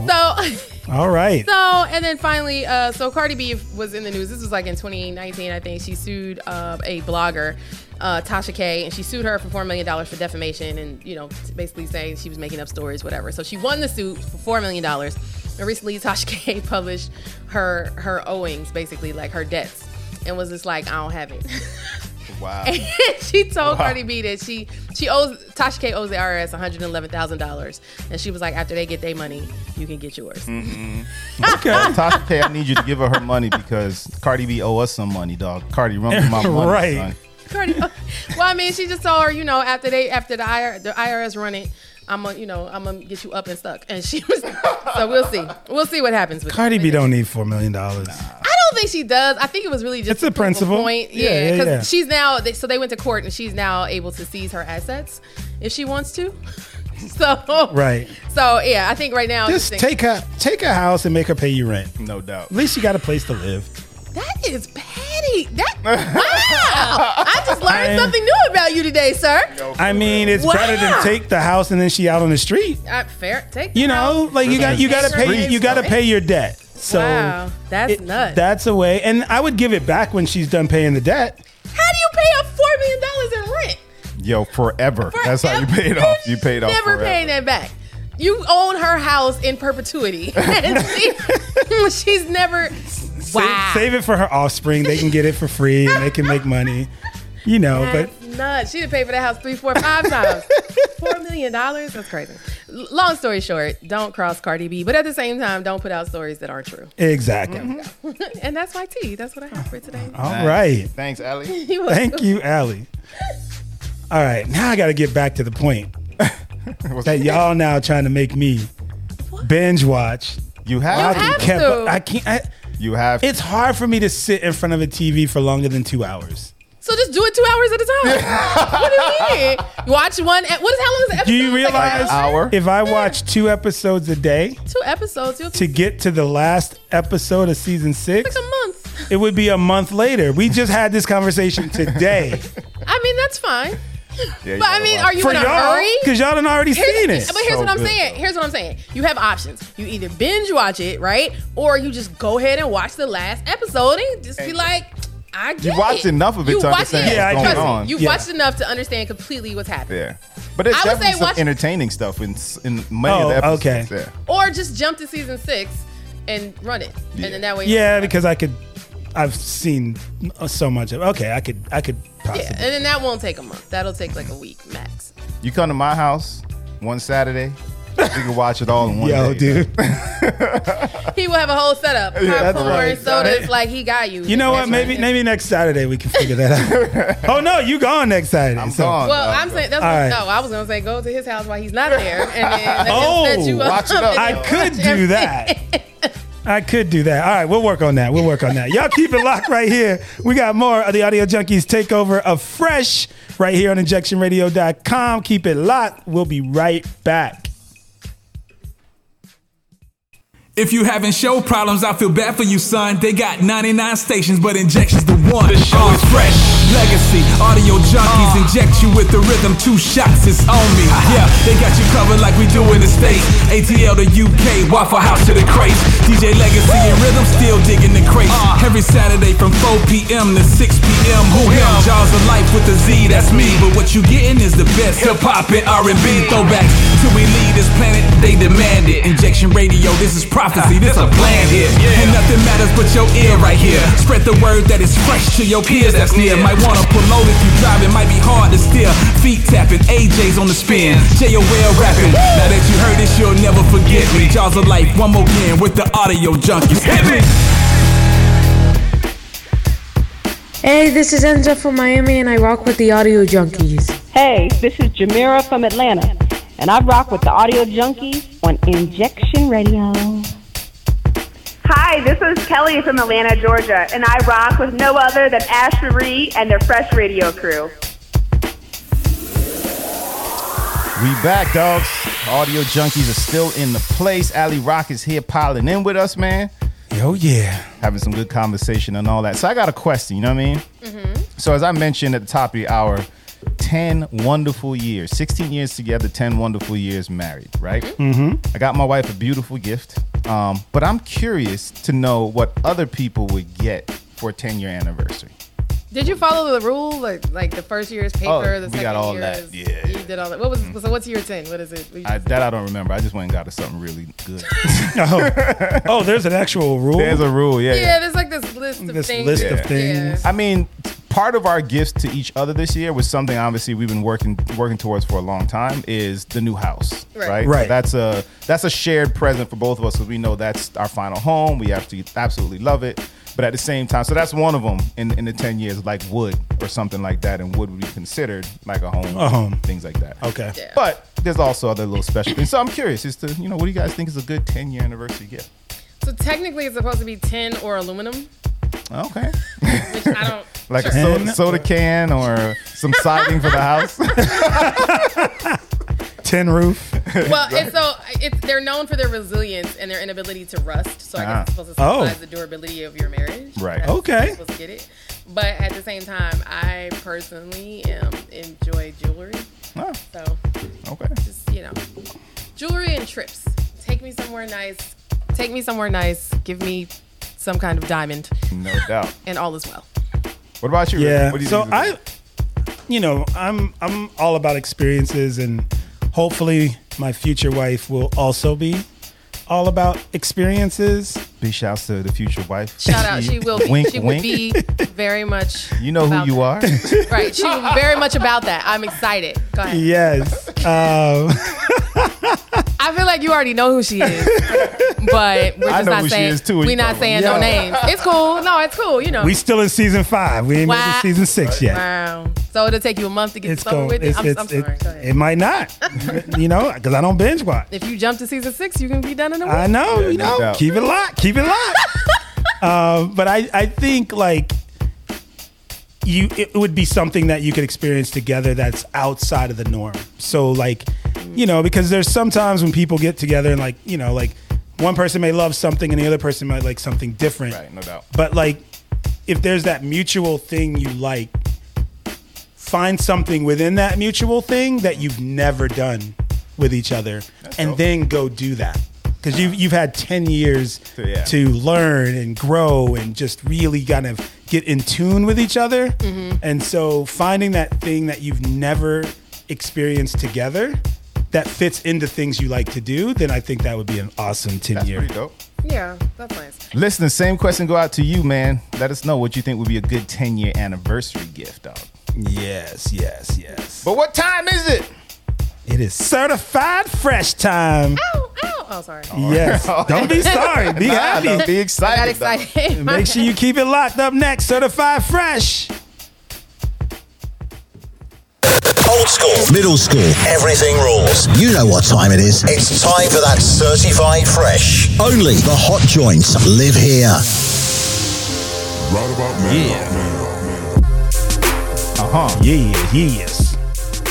So. (laughs) All right. So and then finally, uh, so Cardi B was in the news. This was like in 2019, I think. She sued uh, a blogger, uh, Tasha K, and she sued her for four million dollars for defamation, and you know, basically saying she was making up stories, whatever. So she won the suit for four million dollars. And recently, (laughs) Tasha K published her her owings, basically like her debts, and was just like, I don't have it. (laughs) Wow. And (laughs) she told Wow. Cardi B that she she owes Tasha K owes the IRS one hundred eleven thousand dollars, and she was like, after they get their money, you can get yours. Mm-hmm. (laughs) Okay. Tasha K, I need you to give her her money because Cardi B owe us some money, dog. Cardi, run through my (laughs) money, Right. son. Cardi, well, I mean, she just told her, you know, after they after the IR, the IRS run it, I'm gonna, you know, I'm gonna get you up and stuck, and she was. so we'll see. We'll see what happens with Cardi B don't need four million dollars. I don't think she does. I think it was really just It's a principle. point. Yeah, Yeah, yeah, because yeah. she's now. They, so they went to court, and she's now able to seize her assets if she wants to. (laughs) So Right. So yeah, I think right now Just think- take a take a house and make her pay you rent. No doubt. At least you got a place to live. That is petty. That (laughs) wow! I just learned I'm- something new about you today, sir. I mean, it's better than take the house and then she out on the street. Uh, fair. Take You know, like you got you got to pay you got to pay your debt. So wow, that's it- nuts. that's a way, and I would give it back when she's done paying the debt. How do you pay up four million dollars in rent? Yo, forever. That's how you pay it off. You paid off Never forever. paying that back. You own her house in perpetuity. (laughs) and she, (laughs) she's never. Wow. Save it for her offspring. They can get it for free and they can make money. You know, but That's nuts. She'd have paid for that house three, four, five times. (laughs) Four million dollars? That's crazy. Long story short, don't cross Cardi B, but at the same time, don't put out stories that aren't true. exactly. Mm-hmm. (laughs) and that's my tea. That's what I have for today. All right. Thanks, Allie. You. (laughs) Thank you, Allie. All right, now I got to get back to the point that y'all now trying to make me binge watch. You I have, can- to. can't- I can't. I, You have. it's hard for me to sit in front of a TV for longer than two hours. So just do it two hours at a time. (laughs) what do you mean? You watch one. What is how long is the episode? Do you Like an realize hour? if I watch two episodes a day Two episodes. You'll to get to the last episode of season six, like a month. it would be a month later. We just had this conversation (laughs) today. I mean, that's fine. Yeah, But I mean, are you For in a y'all, hurry? because y'all done already Here's- seen it. But here's So what I'm good, saying. though. Here's what I'm saying. You have options. You either binge watch it, right? Or you just go ahead and watch the last episode and just be like, I get You watched it. enough of it You to watched understand it. Yeah, what's did. going on. me, You Yeah. watched enough to understand completely what's happening. Yeah. But there's I would definitely say some watch- entertaining stuff in, s- in many Oh, of the oh, episodes. okay. Yeah. Or just jump to season six and run it. And then that way Yeah, because I could. I've seen so much of. Okay, I could. I could possibly. Yeah, and then that won't take a month. That'll take like a week max. You come to my house one Saturday, you can watch it all in one Yo, day. dude. (laughs) He will have a whole setup. Yeah, that's Popcorn, right. sodas, like he got you. You know what? Maybe right. maybe next Saturday we can figure that out. (laughs) oh no, you gone next Saturday. I'm so- gone. Well, dog. I'm saying that's what, right. no. I was gonna say go to his house while he's not there, and then let him Oh, set you up. watch it up. I could watch do that. (laughs) I could do that. All right, we'll work on that. We'll work on that. Y'all keep it locked right here. We got more of the Audio Junkeez takeover of Fresh right here on injectionradio.com. Keep it locked. We'll be right back. If you having show problems, I feel bad for you, son. They got 99 stations, but injections the one. The show is fresh. Legacy, audio Junkeez uh. inject you with the rhythm. Two shots, it's on me. Uh-huh. Yeah, they got you covered like we do in the States. ATL to UK, Waffle House to the crates. DJ Legacy and Rhythm still digging the crates. Uh. Every Saturday from 4 p.m. to 6 p.m. Who him? Jaws of Life with the Z, that's me. But what you getting is the best hip hop and R&B throwbacks. Till we leave this planet, they demand it. Injection Radio, this is prophecy, uh, this a plan here. And nothing matters but your ear right here. Spread the word that is fresh to your peers that's near. Might wanna pull over if you drive, it might be hard to steer. Feet tapping, AJ's on the spin. JOL rapping. Now that you heard this, you'll never forget me. Jaws of Life, one more again with the audio Junkeez. Hit me! Hey, this is Enza from Miami, and I rock with the Audio Junkeez. Hey, this is Jamira from Atlanta, and I rock with the Audio Junkeez on Injection Radio. Hi, this is Kelly from Atlanta, Georgia, and I rock with no other than Ash Marie and their Fresh Radio crew. We back, dogs. Audio Junkeez are still in the place. Ali Rock is here piling in with us, man. Yo, yeah. Having some good conversation and all that. So I got a question, you know what I mean? Mm-hmm. So as I mentioned at the top of the hour, 10 wonderful years, 16 years together, 10 wonderful years married, right? Mm-hmm. I got my wife a beautiful gift. Um, but I'm curious to know what other people would get for a 10 year anniversary. Did you follow the rule? Like, like the first year is paper, Oh, the we got got all year that. is Yeah, you did all that. What was so? What's year ten? What is it? What I, that I don't remember. I just went and got her something really good. (laughs) (laughs) oh. oh, there's an actual rule. There's a rule, yeah. yeah, there's like this list of This things. list of Yeah. things. I mean, part of our gifts to each other this year was something obviously we've been working working towards for a long time is the new house, Right. right? Right. So that's a that's a shared present for both of us because we know that's our final home. We absolutely absolutely love it. But at the same time, so that's one of them in, in the 10 years, like wood or something like that. And wood would be considered like a home, A home. things like that. Okay. But there's also other little special things. So I'm curious as to, you know, what do you guys think is a good 10 year anniversary gift? So technically, it's supposed to be tin or aluminum, Okay. which I don't. Like a soda, soda can or some siding for the house. (laughs) Tin roof. Well, it's so it's they're known for their resilience and their inability to rust. So I guess Ah. it's supposed to Oh. symbolize the durability of your marriage. Right. That's Okay. you're supposed to get it. But at the same time, I personally um, enjoy jewelry. Oh. So Okay. just you know, jewelry and trips. Take me somewhere nice. Take me somewhere nice. Give me some kind of diamond, No doubt. (laughs) and all is well. What about you? Yeah. What do you So think is a I, you know, I'm I'm all about experiences, and hopefully my future wife will also be all about experiences. Big shouts to the future wife. Shout out. She will. Be, Wink, she wink. would be very much. You know about who you are. (laughs) Right. She was very much about that. I'm excited. Go ahead. Yes. Um, (laughs) I feel like you already know who she is, (laughs) but we're I just know not who she saying is, too, we're not talk saying about- no Yeah. names. It's cool. No, it's cool. You know. we still in season five. We ain't made Wow. it season six yet. Wow. So it'll take you a month to get It's started going. with it. I'm, it's, I'm sorry. it, it might not. you know, because I don't binge watch. if you jump to season six, you can be done in a week. I know, Yeah, you know, doubt. keep it locked, keep it locked. (laughs) um, but I, I think like you, it would be something that you could experience together that's outside of the norm. So like, you know, because there's sometimes when people get together and like, you know, like one person may love something and the other person might like something different. Right, no doubt. But like, if there's that mutual thing you like, find something within that mutual thing that you've never done with each other, and then go do that. Because you've you've had ten years Yeah. to learn and grow and just really kind of get in tune with each other. Mhm. And so finding that thing that you've never experienced together that fits into things you like to do, then I think that would be an awesome ten year. Pretty dope. Yeah, that's nice. Listen, same question go out to you, man. Let us know what you think would be a good 10 year anniversary gift, dog. Yes, yes, yes. But what time is it? It is certified fresh time. Ow, ow. Oh, sorry. Oh. Yes. (laughs) Don't be sorry. Be Nah, happy. don't be I got excited. dog. excited. Make sure you keep it locked up next. Certified fresh. Old school, middle school, everything rules. You know what time it is. It's time for that certified fresh. Only the hot joints live here. Right about now. Uh huh. Yeah, yeah, yes.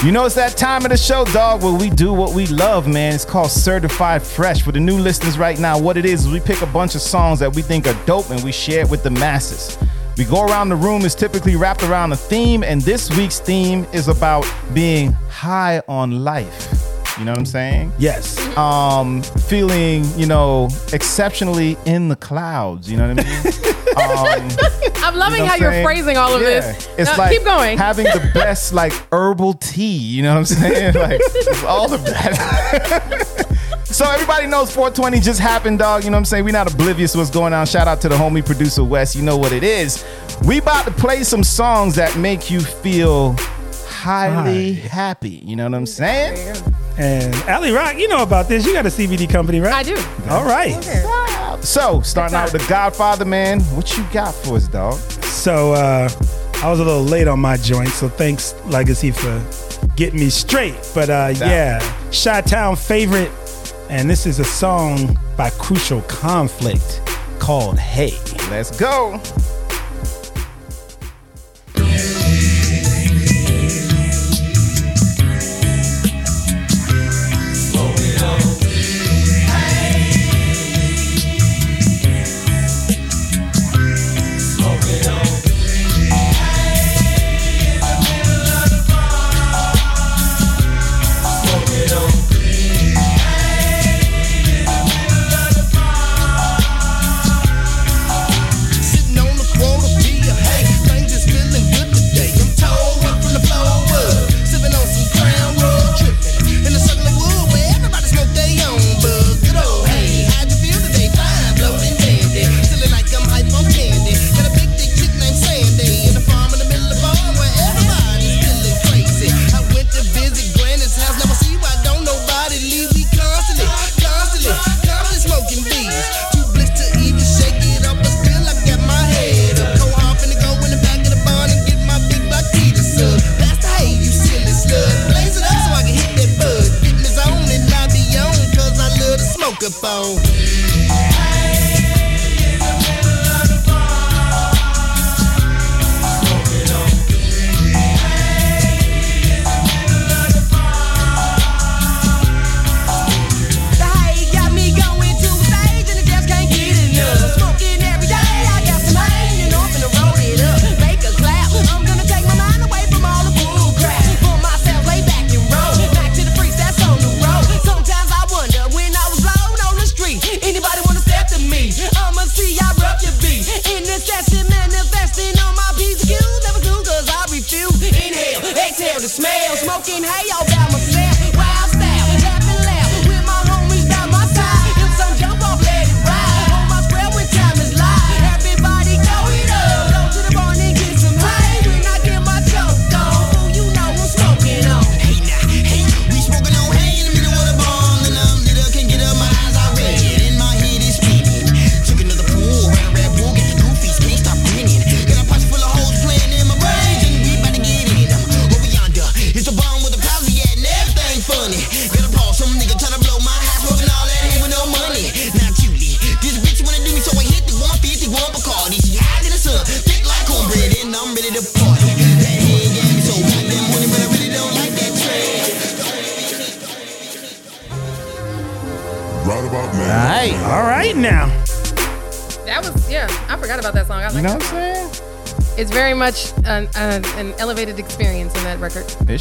You know, it's that time of the show, dog, where we do what we love, man. It's called Certified Fresh. For the new listeners right now, what it is is we pick a bunch of songs that we think are dope and we share it with the masses. We go around the room, it's typically wrapped around a theme, and this week's theme is about being high on life. You know what I'm saying? Yes. Um, feeling, you know, exceptionally in the clouds. You know what I mean? (laughs) um, I'm loving you know how what you're saying? phrasing all of Yeah. this. It's No, like keep going. having the best like herbal tea. You know what I'm saying? (laughs) Like all of that. (laughs) So everybody knows 420 just happened, dog. You know what I'm saying? We're not oblivious what's going on. Shout out to the homie producer Wes. You know what it is. We about to play some songs that make you feel highly Hi. happy. You know what I'm saying? And Ali Rock, you know about this. You got a CBD company, right? I do. All right. Okay. So starting out with the Godfather, man. What you got for us, dog? So uh, I was a little late on my joint, so thanks Legacy for getting me straight. But uh, yeah, Shot Town favorite and this is a song by Crucial Conflict called Hay. Let's go.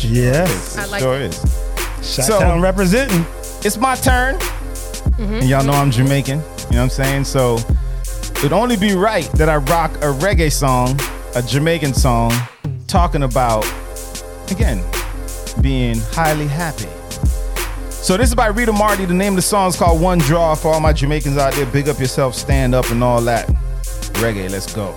Yes, Yeah, I like sure it. is. Shot so, Town representing. It's my turn. Mm-hmm. y'all know I'm Jamaican. You know what I'm saying? So it'd only be right that I rock a reggae song, a Jamaican song, talking about again being highly happy. So this is by Rita Marley. The name of the song is called One Draw. For all my Jamaicans out there, big up yourself, stand up, and all that. Reggae, let's go.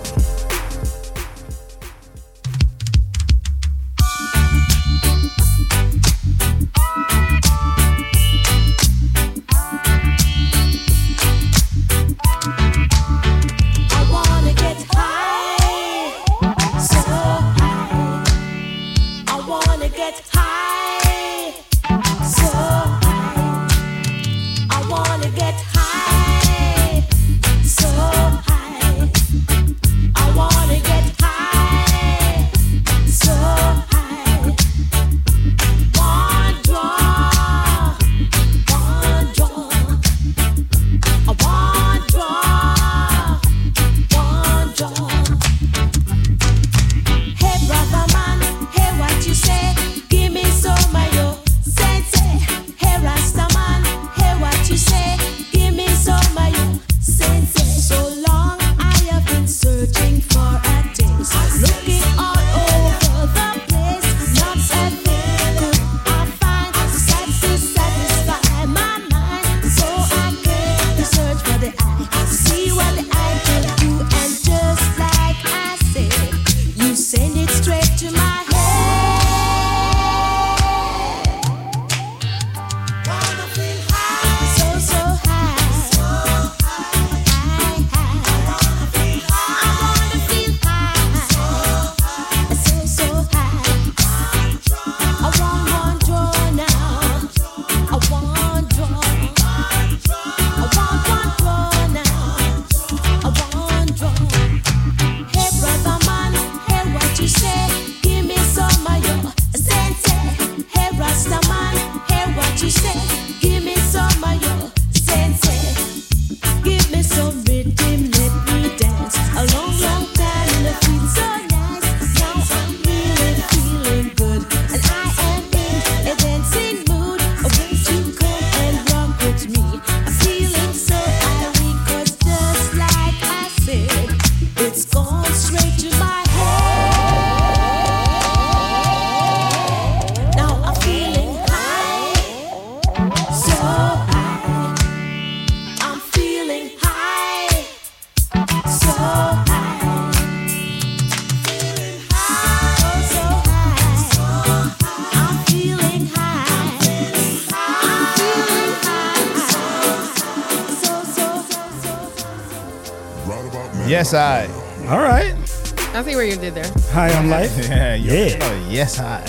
Yes, I.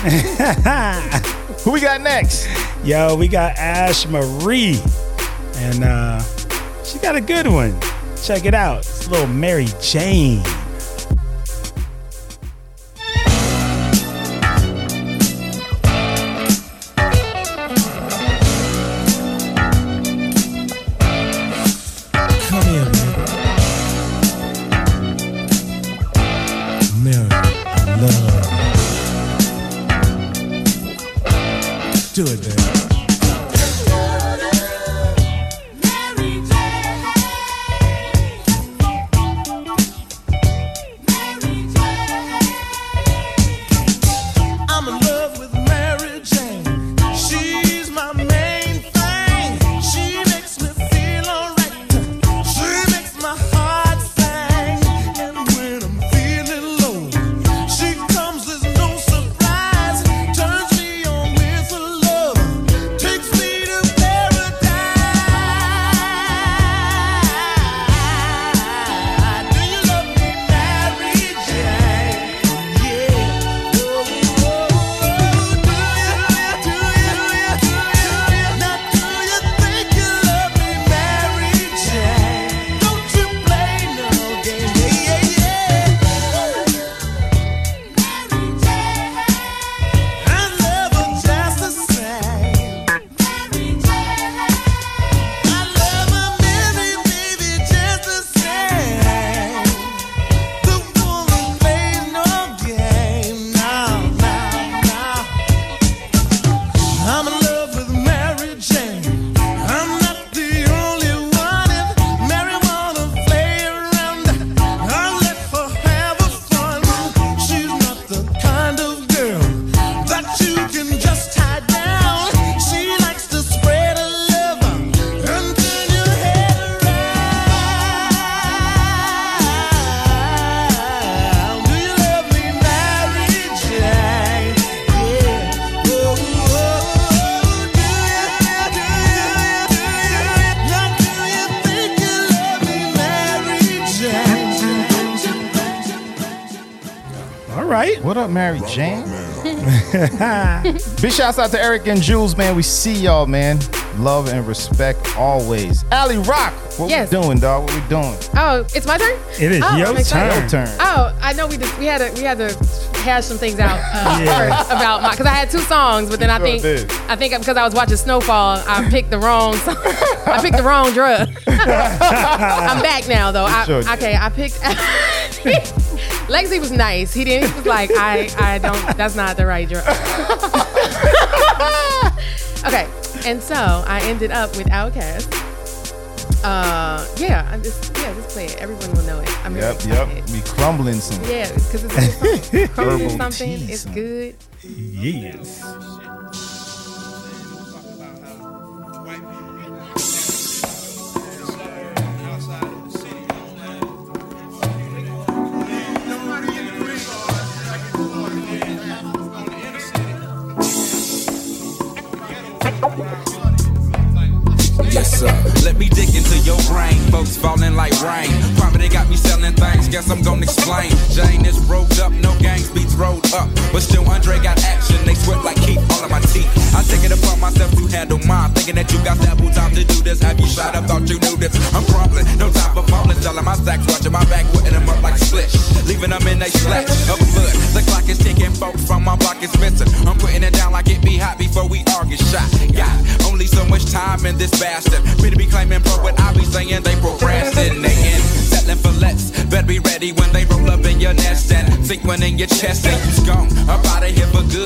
(laughs) Who we got next? Yo, we got Ash Marie. And uh she got a good one. Check it out. It's little Mary Jane. Big shouts out to Eric and Jules, man. We see y'all, man. Love and respect always. Ali Rock, what Yes. we doing, dog? What we doing? Oh, it's my turn. It is oh, your turn. Your turn. Oh, I know we just we had to we had to hash some things out uh, (laughs) Yeah. about my because I had two songs, but then I Sure think did. I think because I was watching Snowfall, I picked the wrong song. (laughs) I picked the wrong drug. (laughs) I'm back now though. I, Sure did. okay, I picked. Lexi was nice. He didn't. He was like, I I don't. That's not the right drug. And so I ended up with Outkast. Uh, yeah, I just yeah, just play it. Everyone will know it. I'm Yep, really yep. We crumbling some. Yeah, because it's a good song. (laughs) Crumbling something. tea, It's good. Yes,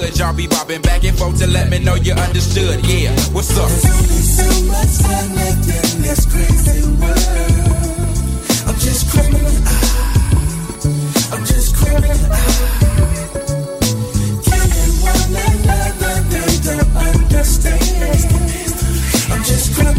good. Y'all be bobbing back and forth to let me know you understood. Yeah, what's up? So much time left in this crazy world. I'm just criminal. I'm just criminal. Killing one another, they don't understand. I'm just ah.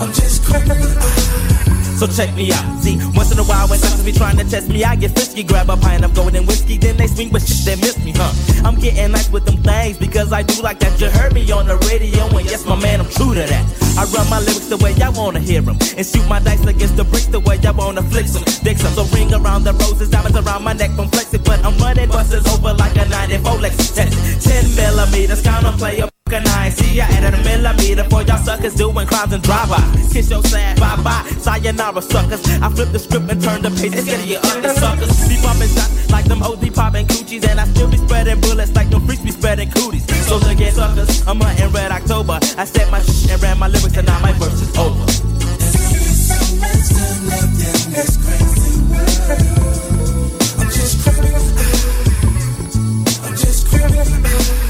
I'm just criminal. So check me out. See, once in a while when suckers be trying to test me, I get frisky, grab a pint of golden whiskey, then they swing with shit that miss me, huh? I'm getting nice with them things because I do like that. You heard me on the radio, and yes, my man, I'm true to that. I run my lyrics the way I wanna hear them, and shoot my dice against the bricks the way I wanna flick them. Dick some, so ring around the roses, diamonds around my neck, from flexing, but I'm running buses over like a 94 Lexus test. 10 millimeters, count on play up. And I see ya at a millimeter for y'all suckers doing crimes and drive-by. Kiss your sad bye-bye, sayonara suckers. I flip the script and turn the page instead of your other suckers. Be popping shots like them OD popping coochies, and I still be spreading bullets like them freaks be spreading cooties. So look at suckers, I'm hunting red October. I set my shit and ran my lyrics, and now my verse is over. I'm just. I'm just.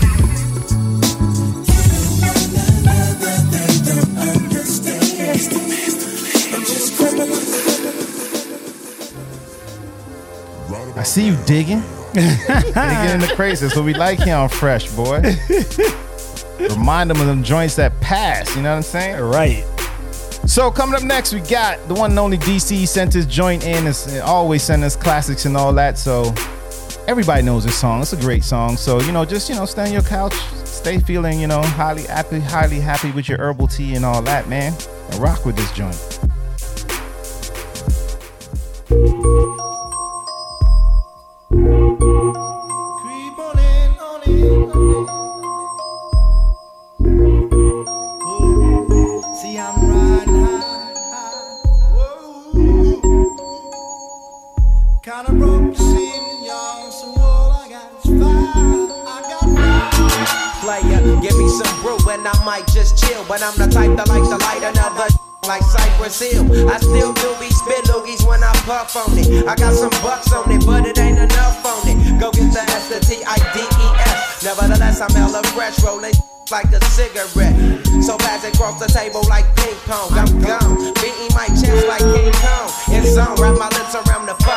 I see you digging. digging in the crates. That's what we like here on Fresh, boy. Remind them of them joints that pass. You know what I'm saying? Right. So coming up next, we got the one and only DC sent his joint in. It's always send us classics and all that. So everybody knows this song. It's a great song. So you know, just you know, stay on your couch, stay feeling you know highly happy, highly happy with your herbal tea and all that, man. And rock with this joint. Me some and I might just chill. But I'm the type that like to light another (laughs) like Cypress Hill. I still do be spit loogies when I puff on it. I got some bucks on it, but it ain't enough on it. Go get the S, the T, I, D, E, S. Nevertheless, I'm hella fresh, rolling (laughs) like a cigarette. So fast across the table like ping pong. I'm gone, beating my chest like King Kong. It's on, wrap my lips around the 40.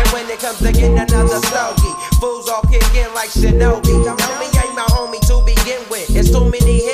And when it comes to getting another stogie, fools all kick in like Shinobi. Homie ain't my homie to begin with. It's too many be.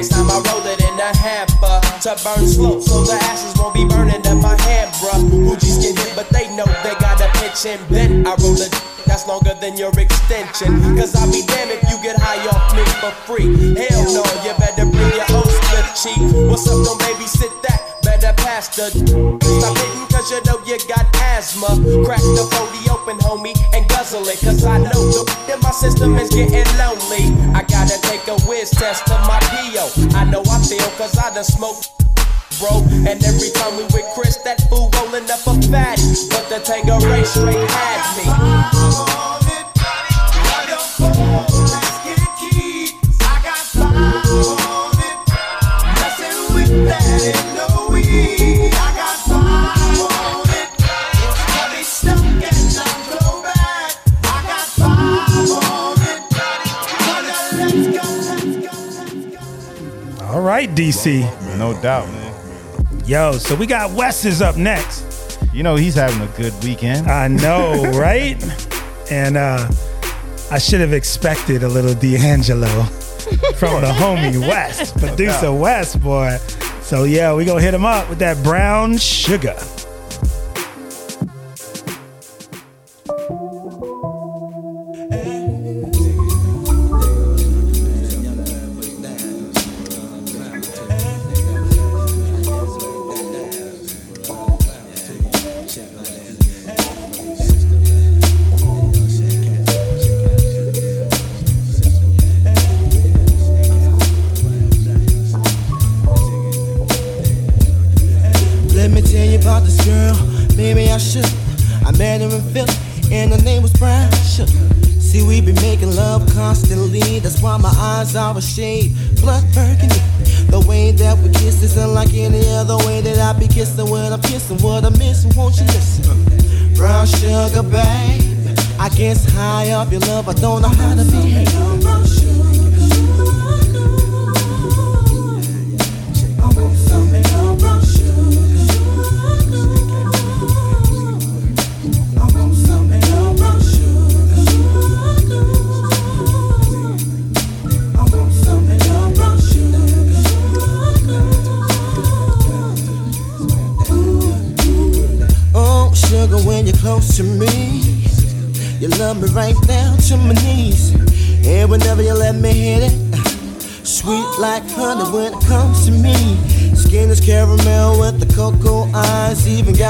Next time I roll it in a hamper to burn slow, so the ashes won't be burning in my hand, bruh. Hoogies get hit, but they know they got a pitch and bent. I roll a that's longer than your extension. Cause I'll be damned if you get high off me for free. Hell no, you better bring your own split cheek. What's up, don't babysit that? Better pass the Stop hitting cause you know you got asthma. Crack the 40 open, homie, and guzzle it. Cause I know the my system is getting lonely. I gotta take a whiz test to my PO. I know I feel cause I done smoked bro. And every time we with Chris, that fool rolling up a fatty. But the Tanqueray straight had me. Right, DC. No doubt, man. Yo, so we got Wes is up next. You know he's having a good weekend. I know, (laughs) right? And uh, I should have expected a little D'Angelo from the homie (laughs) Wes, producer Wes, boy. So yeah, we gonna hit him up with that brown sugar. A shade blood burgundy. The way that we kiss is unlike any other way that I be kissing when I'm kissing. What I'm missing, won't you listen? Brown sugar, babe. I guess high up your love, I don't know how to behave.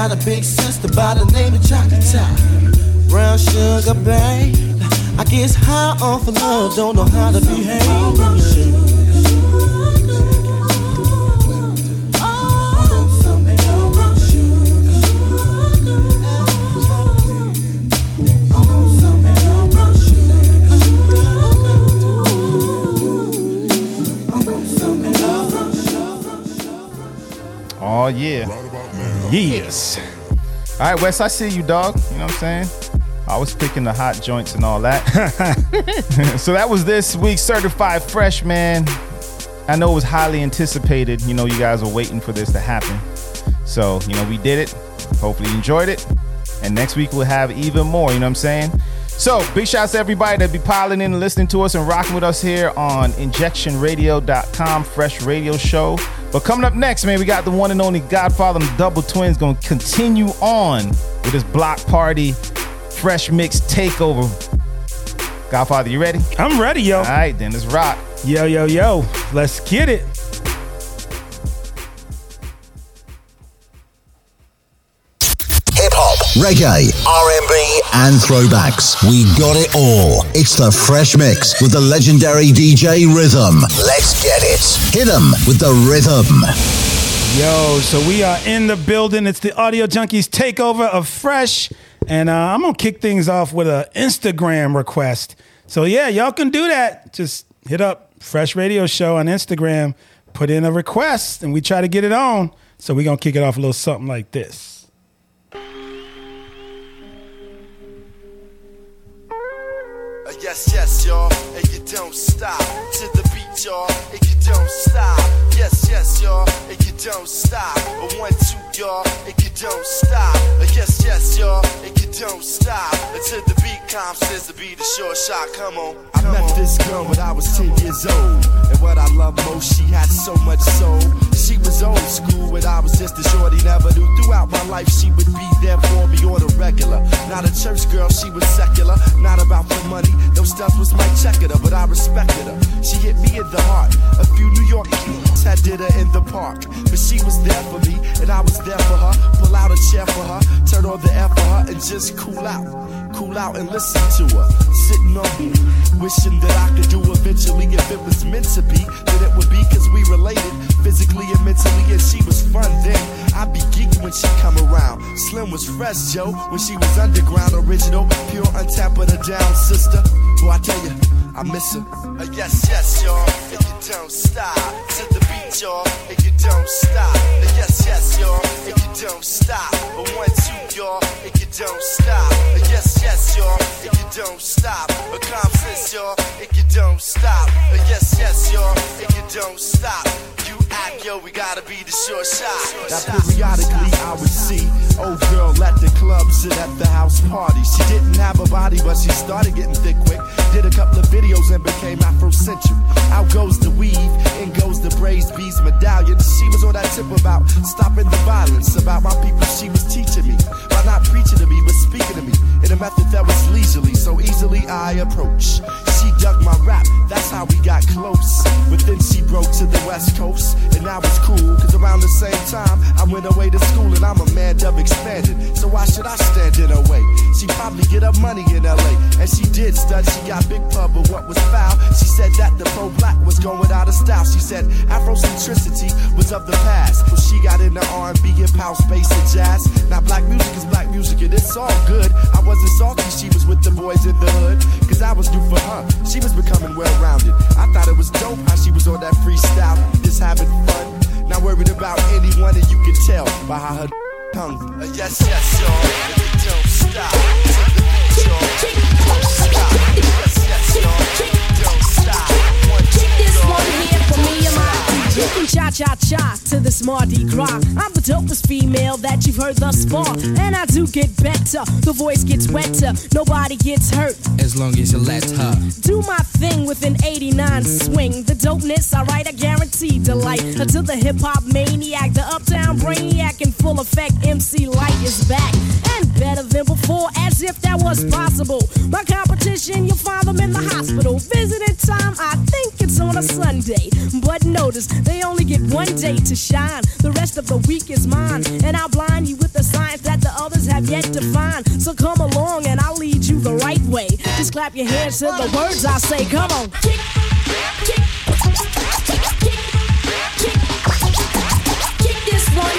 Got a big sister by the name of Chocolate. Brown sugar, babe. I guess high off of love, don't know how to behave. Oh yeah. Yes. All right, Wes, I see you, dog. You know what I'm saying? I was picking the hot joints and all that. (laughs) (laughs) so that was this week's certified freshman. I know it was highly anticipated. You know, you guys were waiting for this to happen. So, you know, we did it. Hopefully you enjoyed it. And next week we'll have even more, you know what I'm saying? So, big shouts to everybody that be piling in and listening to us and rocking with us here on injectionradio.com, Fresh Radio Show. But coming up next, man, we got the one and only Godfather and the Double Twins going to continue on with his block party fresh mix takeover. Godfather, you ready? I'm ready, yo. All right, then let's rock. Yo, yo, yo. Let's get it. Reggae, R&B, and throwbacks. We got it all. It's the Fresh Mix with the legendary DJ Rhythm. Let's get it. Hit 'em with the rhythm. Yo, so we are in the building. It's the Audio Junkeez takeover of Fresh. And uh, I'm to kick things off with an Instagram request. So, yeah, y'all can do that. Just hit up Fresh Radio Show on Instagram, put in a request, and we try to get it on. So, we're to kick it off a little something like this. Yes, yes, y'all, and you don't stop to the beat, y'all, and you don't stop. Yes, yes, y'all, and you don't stop. A one, two, y'all, and you don't stop. Uh, yes, yes, y'all, and you don't stop. Until the beat comes, says to be the short shot. Come on. I met this girl when I was 10 years old. And what I love most, she had so much soul. She was old school, and I was just a shorty, never knew. Throughout my life, she would be there for me on the regular. Not a church girl, she was secular. Not about the money, those stuff was my checker, but I respected her. She hit me in the heart. A few New York kids had dinner in the park. But she was there for me, and I was there for her. Pull out a chair for her, turn on the air for her, and just cool out. Cool out and listen to her. Sitting on me, wishing that I could do eventually. If it was meant to be, then it would be cause we related physically and mentally. And she was fun then. I'd be geeked when she come around. Slim was fresh, Joe, when she was underground, original, pure, untapped, but a down sister. Boy, I tell you, I miss her. Uh, yes, yes, y'all, and you don't stop to the beat, y'all, and you don't stop. Uh, yes, yes, y'all, and you don't stop. A one, two, y'all, and you don't stop. Uh, yes, yes, y'all, and you don't stop. A confidence, y'all, and you don't stop. A yes, yes, y'all, and you don't stop. You act, yo, we gotta be the short shot. Now periodically I would see old girl at the club sit at the house party. She didn't have a body, but she started getting thick quick. Did a couple of videos and became Afrocentric. Out goes the weave, in goes the braised bees medallion. She was on that tip about stopping the violence, about my people. She was teaching me by not preaching to me, but speaking to me in a method that was leisurely, so easily I approach. She dug my rap, that's how we got close. But then she broke to the west coast, and that was cool, cause around the same time I went away to school and I'm a man dub expanded. So why should I stand in her way? She probably get her money in LA, and she did stud, she got big pub, but what was foul? She said that the pro black was going out of style. She said Afrocentricity was of the past. Well, she got into R&B, hip house, bass, and jazz. Now black music is black music, and it's all good. I wasn't salty, she was with the boys in the hood, cause I was new for her. She was becoming well rounded. I thought it was dope how she was on that freestyle, just having fun. Not worried about anyone, and you can tell by how her tongue. Uh, A yes, yes, y'all, and you don't stop. To the beat, y'all, don't stop. Yes, yes, y'all, and you don't stop. One, two, This y'all, one here for me and my stop. You can cha cha cha to this Mardi Gras. I'm the dopest female that you've heard thus far. And I do get better. The voice gets wetter. Nobody gets hurt. As long as you let her. Do my thing with an 89 swing. The dopeness, alright, I guarantee delight. Until the hip hop maniac, the uptown brainiac in full effect, MC Lyte is back. And better than before, as if that was possible. My competition, you'll find them in the hospital. Visiting time, I think it's on a Sunday. But notice, they only get one day to shine. The rest of the week is mine. And I'll blind you with the science that the others have yet to find. So come along and I'll lead you the right way. Just clap your hands to the words I say. Come on. Kick, kick, kick, kick this one.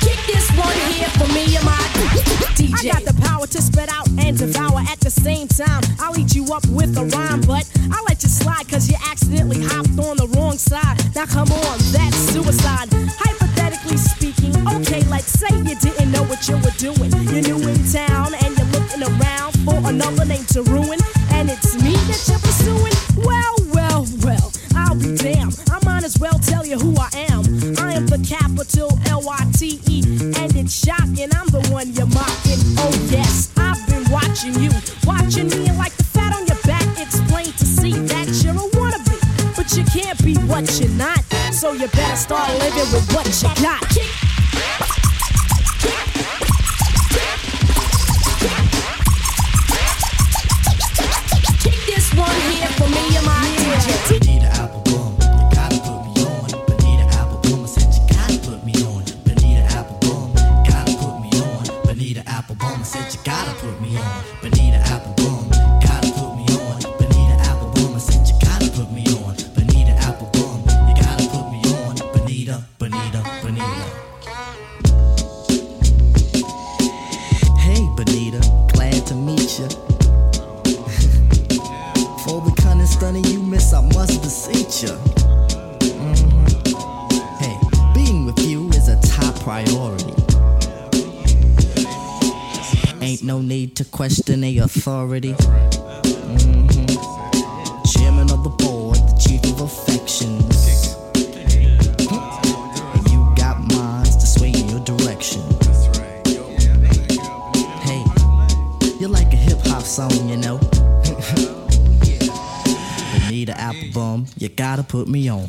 Kick this one here for me and my DJ. I got the power to spit out and devour at the same time. I'll eat you up with a rhyme, but I'll let you slide cause you accidentally hopped on the wrong side. Now come on, that's suicide. Hypothetically speaking, okay, let's say you didn't know what you were doing. You're new in town and you're looking around for another name to ruin. And it's me that you're pursuing? Well, well, well, I'll be damned. I might as well tell you who I am. I am the capital L Y T and it's shocking. I'm the one you're mocking. Oh, yes, I've been watching you, watching me, like the fat on your back, it's plain to see that you're a wannabe. But you can't be what you're not, so you better start living with what you got. Need to question a authority. Mhm. Chairman of the board, the chief of affections. You got minds to sway in your direction. Hey, you're like a hip hop song, you know. (laughs) Bonita Applebaum, you gotta put me on.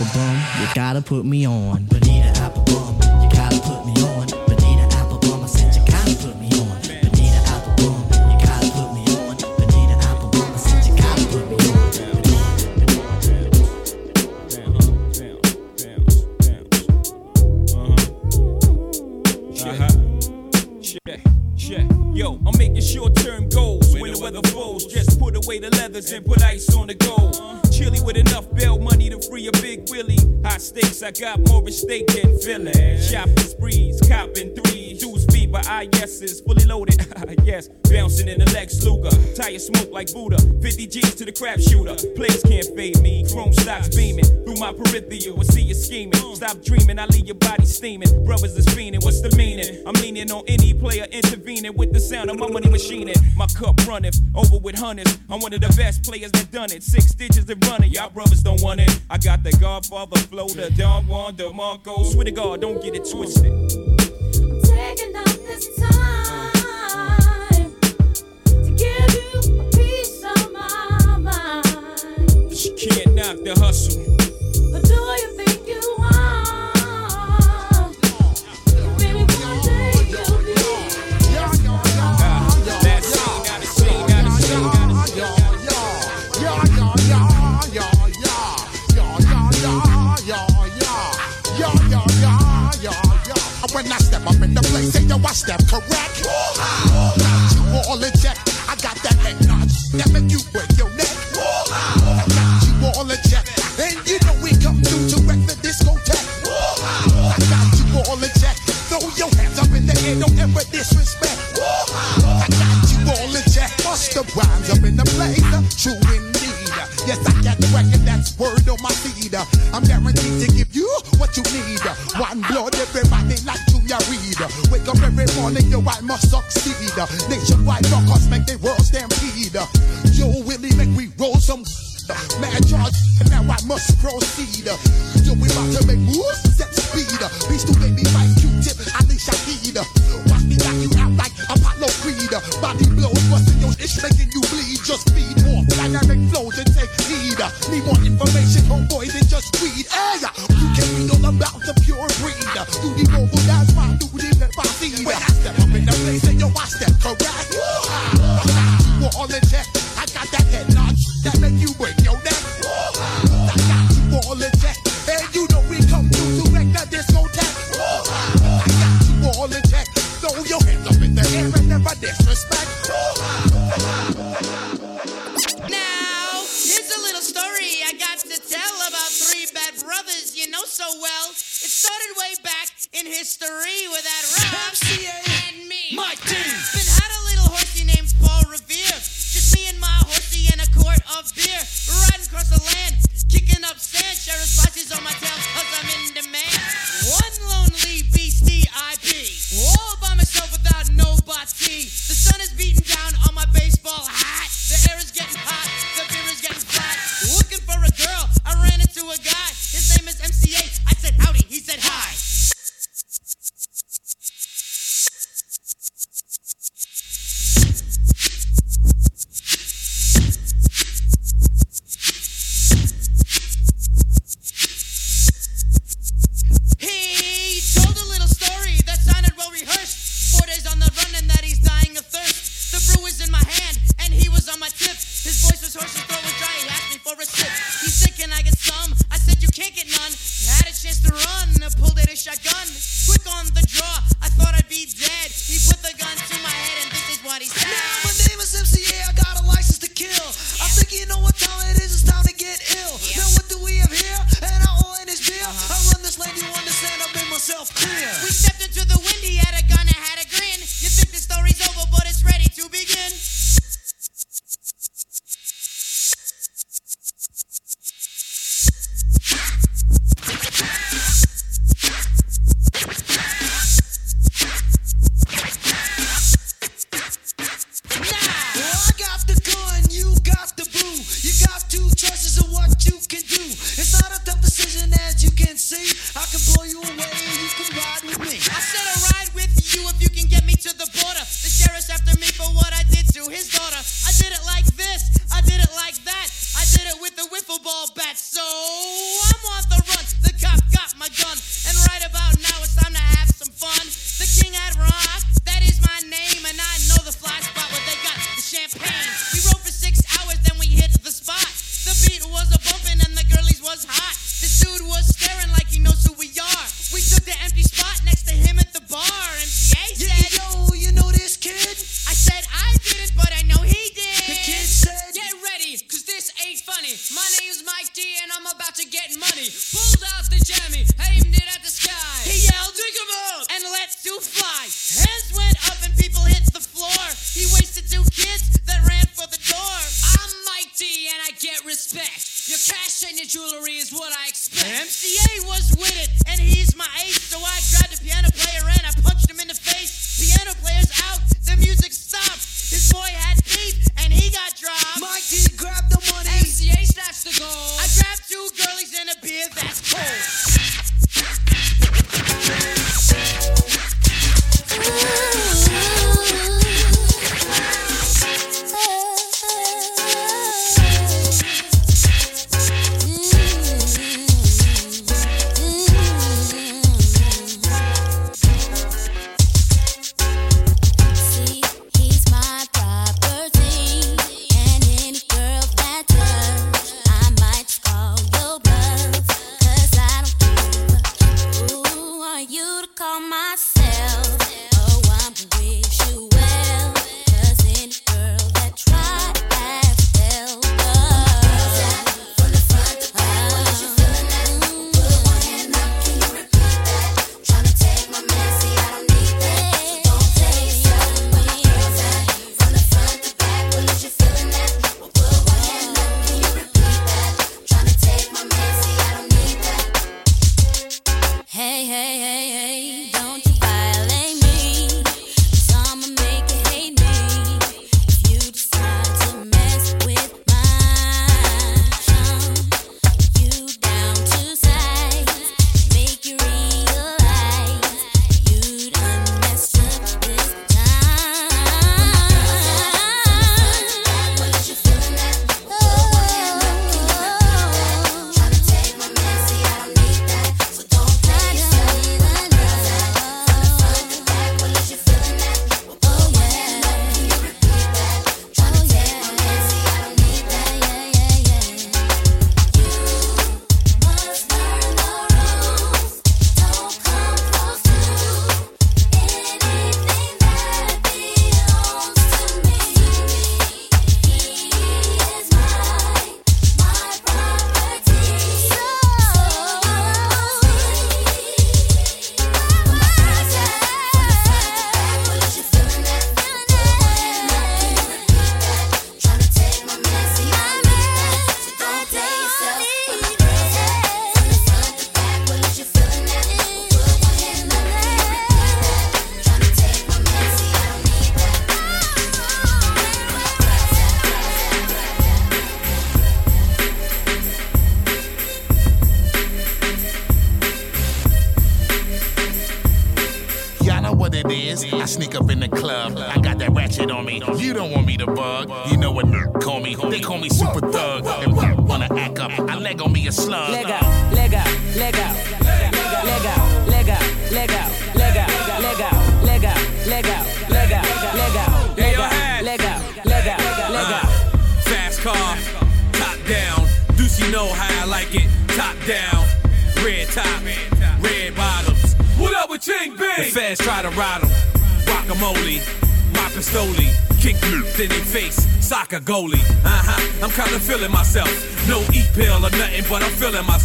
You gotta put me on. Bonita I got more at stake than feeling. Shopping sprees, copping three, two speed by IS's, fully loaded. (laughs) yes, bouncing in the Lex Luke get smoked like Buddha. 50 G's to the crap shooter. Players can't fade me. Chrome stocks beaming through my peripheral. I see you scheming. Stop dreaming. I leave your body steaming. Brothers is fiending. What's the meaning? I'm leaning on any player intervening with the sound of my money machining. My cup running over with hundreds. I'm one of the best players that done it. Six stitches and running. Y'all brothers don't want it. I got the Godfather flow, the Don Juan DeMarco. Swear to God, don't get it twisted. I'm taking up this time. can't knock the hustle. But do you think you are? You one day you'll be. When I step up in the place, say yo, I step correct. Ooh, ah, ooh, ah. You all eject. I got that head notch. That morning, yo, I must succeed. Nationwide rockers make the world stampede. Yo, Willie make we roll some. Mad charge, and now I must proceed. Yo, we about to make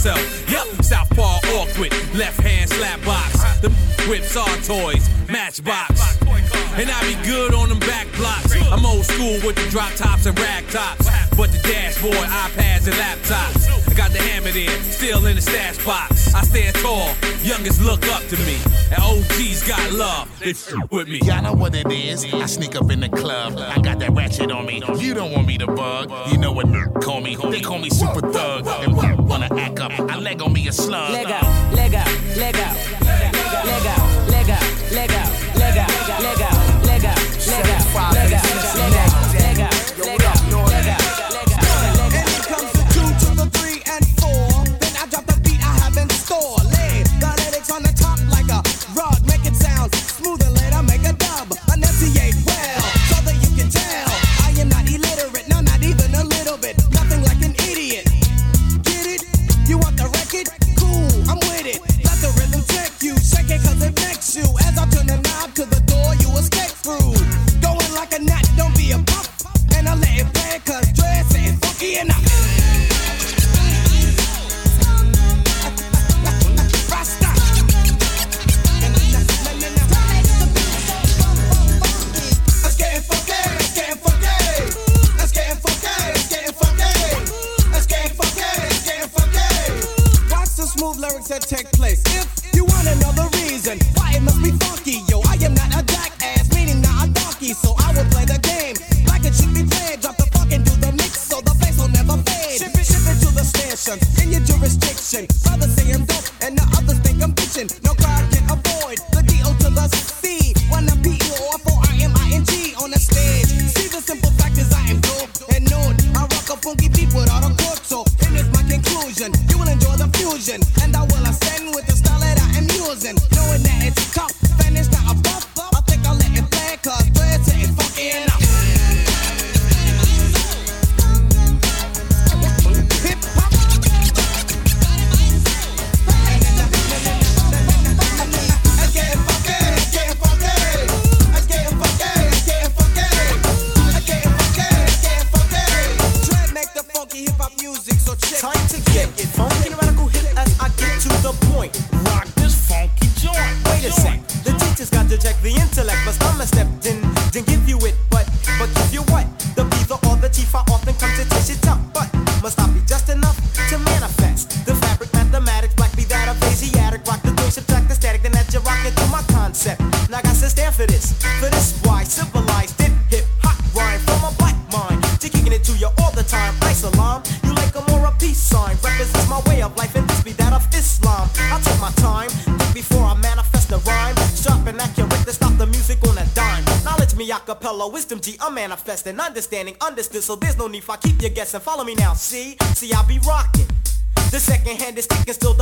myself. Yep, Southpaw awkward, left hand slap box. The whips are toys, matchbox. And I be good on them back blocks. I'm old school with the drop tops and rag tops. But the dashboard, iPads, and laptops. I got the hammer there, still in the stash box. I stand tall, youngest look up to me. And OG's got love, they f with me. Y'all know what it is. I sneak up in the club. I And understanding, understood, so there's no need for I keep your guessing. Follow me now, see? See, I be rocking. The second hand is sticking still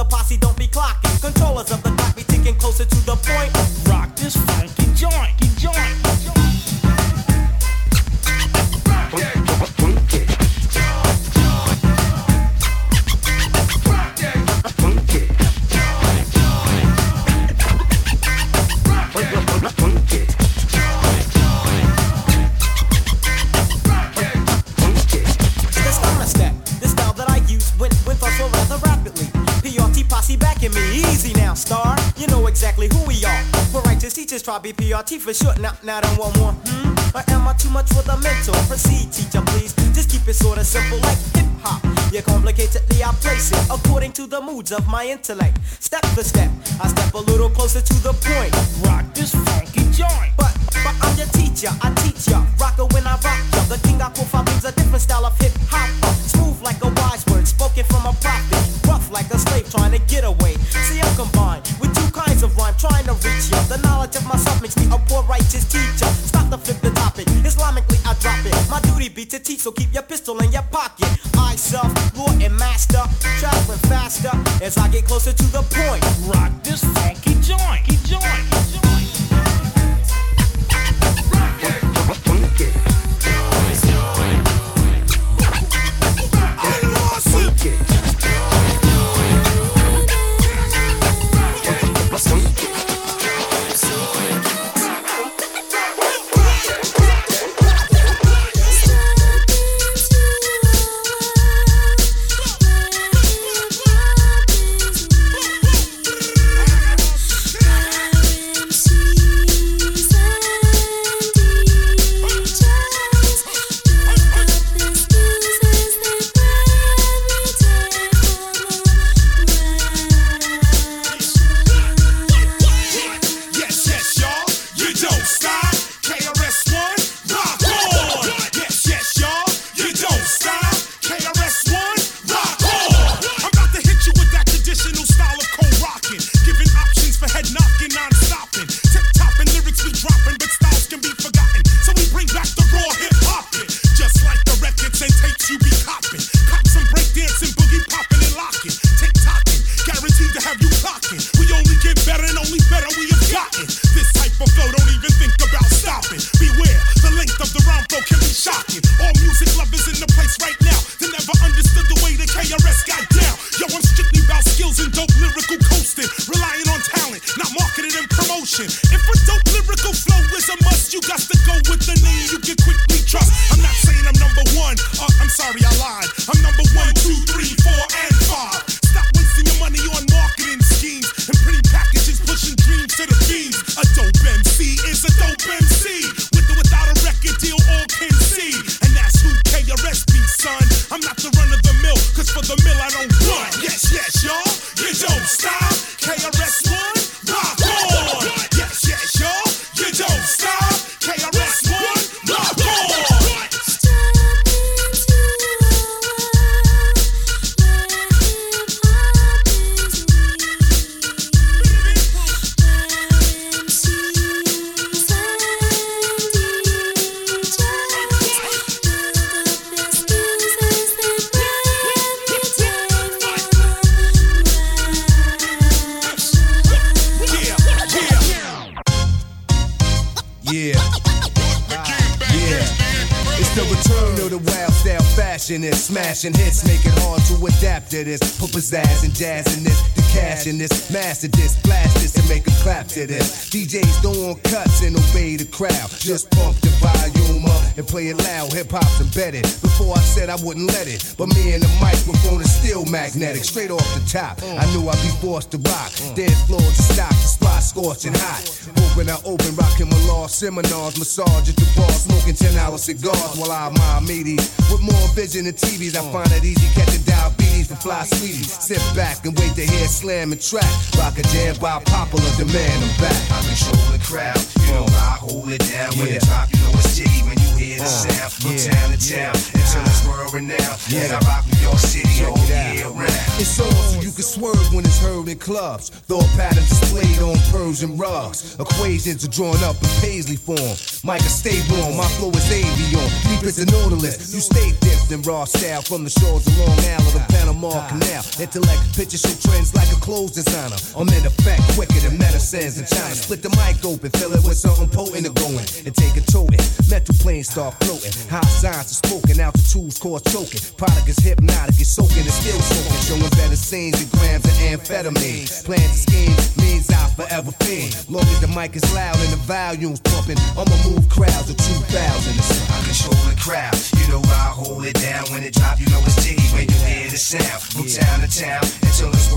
for sure. Now, now I want more. Hmm? Or am I too much for the mental? Proceed, teacher, please. Just keep it sorta simple like hip hop. Yeah, complicatedly I place it according to the moods of my intellect. Step for step, I step a little closer to the point. I wouldn't let it, but me and the microphone is still magnetic. Straight off the top, I knew I'd be forced to rock. Dance floors to stop, the spot scorching hot. Open, I open, rocking my law seminars, massage at the bar, smoking 10 hour cigars while I admire meaties. With more vision than TVs, I find it easy catching diabetes from fly sweeties. Sit back and wait to hear slam and track. Rock a jam by popular demand, I'm back. I control the crowd, you know I hold it down. When it drop, you know it's jiggy when you hear the uh, sound. From town to town, until renowned. And I rock New York City all year round. It's on so you can swerve when it's heard in clubs. Thought patterns displayed on Persian rugs. Equations are drawn up in paisley form. Micah, stay warm, my flow is avion. Deep as a nautilus. You stay dipped in raw style from the shores of Long Island to Panama Canal. Intellect picture show trends like a clothes designer. I'm in effect quicker than medicines in China. Split the mic open, fill it with something potent and going. And take a toting. Mental planes start floating. High signs are spoken, altitudes cause choking. Product is hypnotic, it's soaking, it's still soaking. Showing better scenes and grams of amphetamine. Plans and schemes means Forever fiend. Long as the mic is loud and the volume's pumping, I'ma move crowds of 2,000. I control the crowd, you know I hold it down. When it drop, you know it's jiggy when you hear the sound. From town to town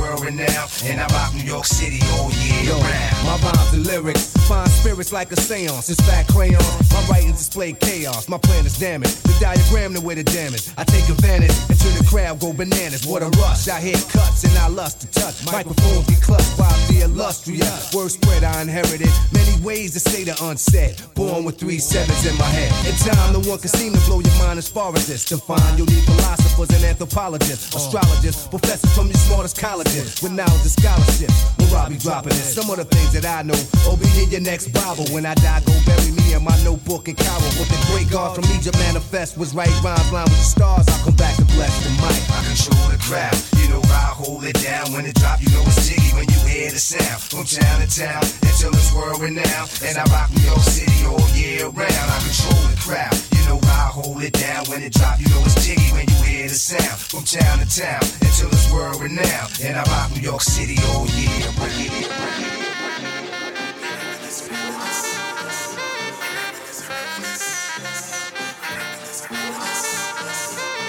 world renowned. And I rock New York City oh all year round. My rhymes and lyrics find spirits like a seance. It's fat crayon. My writings display chaos. My plan is damaged. The diagram the way the damage. I take advantage until the crowd go bananas. What a rush. I hit cuts and I lust to touch. My microphones be clutched by the illustrious. Word spread I inherited. Many ways to say the unsaid. Born with three sevens in my head. In time, no one can seem to blow your mind as far as this. To find you'll need philosophers and anthropologists, astrologists, professors from your smartest colleges with knowledge and scholarships. When I'll be dropping this. Some of the things that I know. Oh, be in your next Bible. When I die, go bury me in my notebook and Cairo. What the great God from Egypt manifest was right rhymes line with the stars. I'll come back to bless the mic. I control the crowd. You know I hold it down. When it drop, you know it's jiggy when you hear the sound. From town to town until it's world renowned. And I rock New York City all year round. I control the crowd. You know I hold it down. When it drop, you know it's jiggy when you hear the sound. From town to town until it's world renowned. And I rock New York City all year round.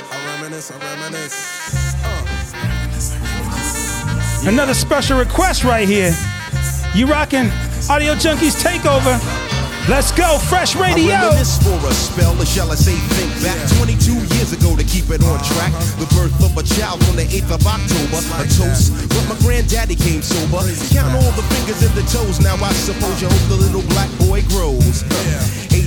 I reminisce, I reminisce. Another special request right here. You rocking Audio Junkeez Takeover. Let's go, Fresh Radio. I reminisce for a spell, or shall I say think back 22 years ago to keep it on track. The birth of a child on the 8th of October. A toast, but my granddaddy came sober. Count all the fingers and the toes, now I suppose you hope the little black boy grows.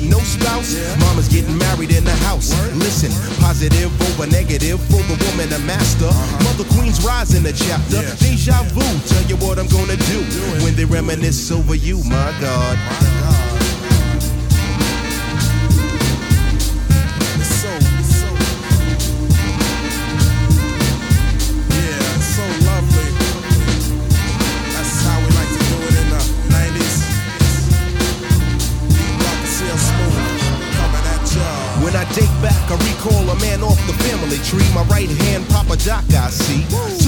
no spouse, mama's getting married in the house. Listen, positive over negative for the woman a master. Mother Queen's rising the chapter. Deja vu, tell you what I'm gonna do when they reminisce over you, my God. Yeah, I recall a man off the family tree. My right hand, Papa Doc, I see. Took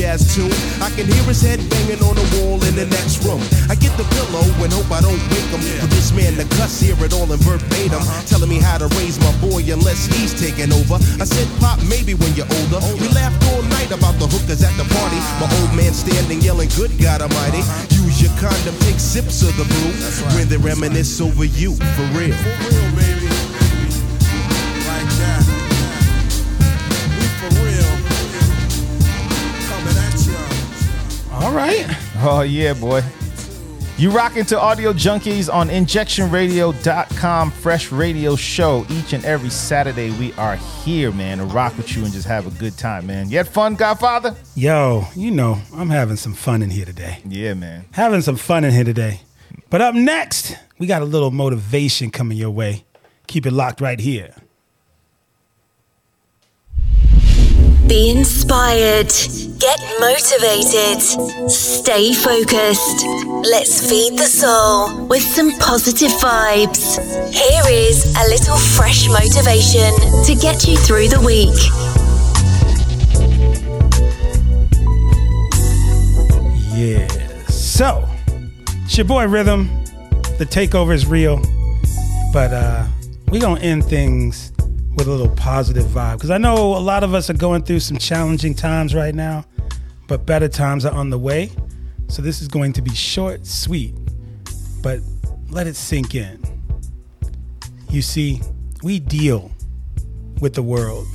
jazz tune. I can hear his head banging on the wall in the next room. I get the pillow and hope I don't wake him. For this man to cuss, hear it all in verbatim. Telling me how to raise my boy unless he's taking over. I said, Pop, maybe when you're older. We laughed all night about the hookers at the party. My old man standing yelling, Good God Almighty. Use your condom, take sips of the brew. When they reminisce over you, for real. Oh yeah, boy. You rocking to Audio Junkeez on injectionradio.com, fresh radio show. Each and every Saturday, we are here, man, to rock with you and just have a good time, man. You had fun, Godfather? Yo, you know, I'm having some fun in here today. Yeah, man. Having some fun in here today. But up next, we got a little motivation coming your way. Keep it locked right here. Be inspired. Get motivated. Stay focused. Let's feed the soul with some positive vibes. Here is a little fresh motivation to get you through the week. Yeah. So, it's your boy Rhythm. The takeover is real. But uh we gonna end things with a little positive vibe. Because I know a lot of us are going through some challenging times right now, but better times are on the way. So this is going to be short, sweet, but let it sink in. You see, we deal with the world.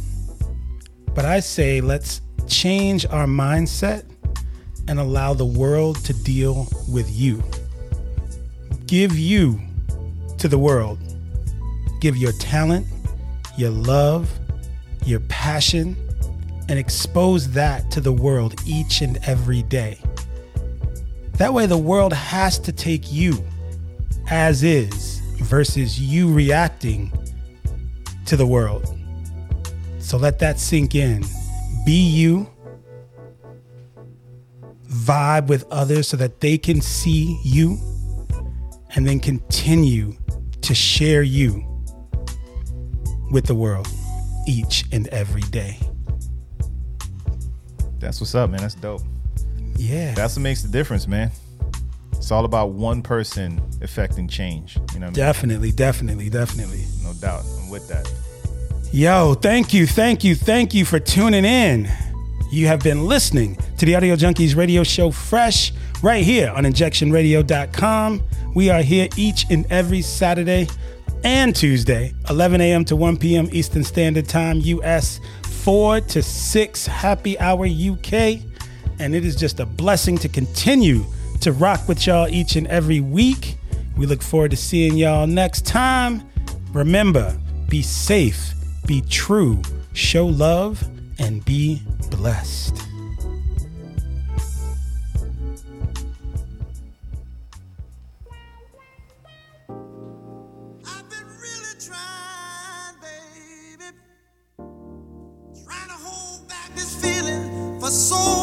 But I say let's change our mindset and allow the world to deal with you. Give you to the world. Give your talent, your love, your passion, and expose that to the world each and every day. That way, the world has to take you as is versus you reacting to the world. So let that sink in. Be you, vibe with others so that they can see you, and then continue to share you with the world each and every day. That's what's up, man. That's dope. Yeah. That's what makes the difference, man. It's all about one person affecting change. You know what I mean? Definitely, definitely, definitely. No doubt. I'm with that. Yo, thank you, thank you, thank you for tuning in. You have been listening to the Audio Junkeez radio show Fresh right here on injectionradio.com. We are here each and every Saturday and Tuesday, 11 a.m. to 1 p.m. Eastern Standard Time, US, 4 to 6 happy hour UK. And it is just a blessing to continue to rock with y'all each and every week. We look forward to seeing y'all next time. Remember, be safe, be true, show love, and be blessed. Feeling for so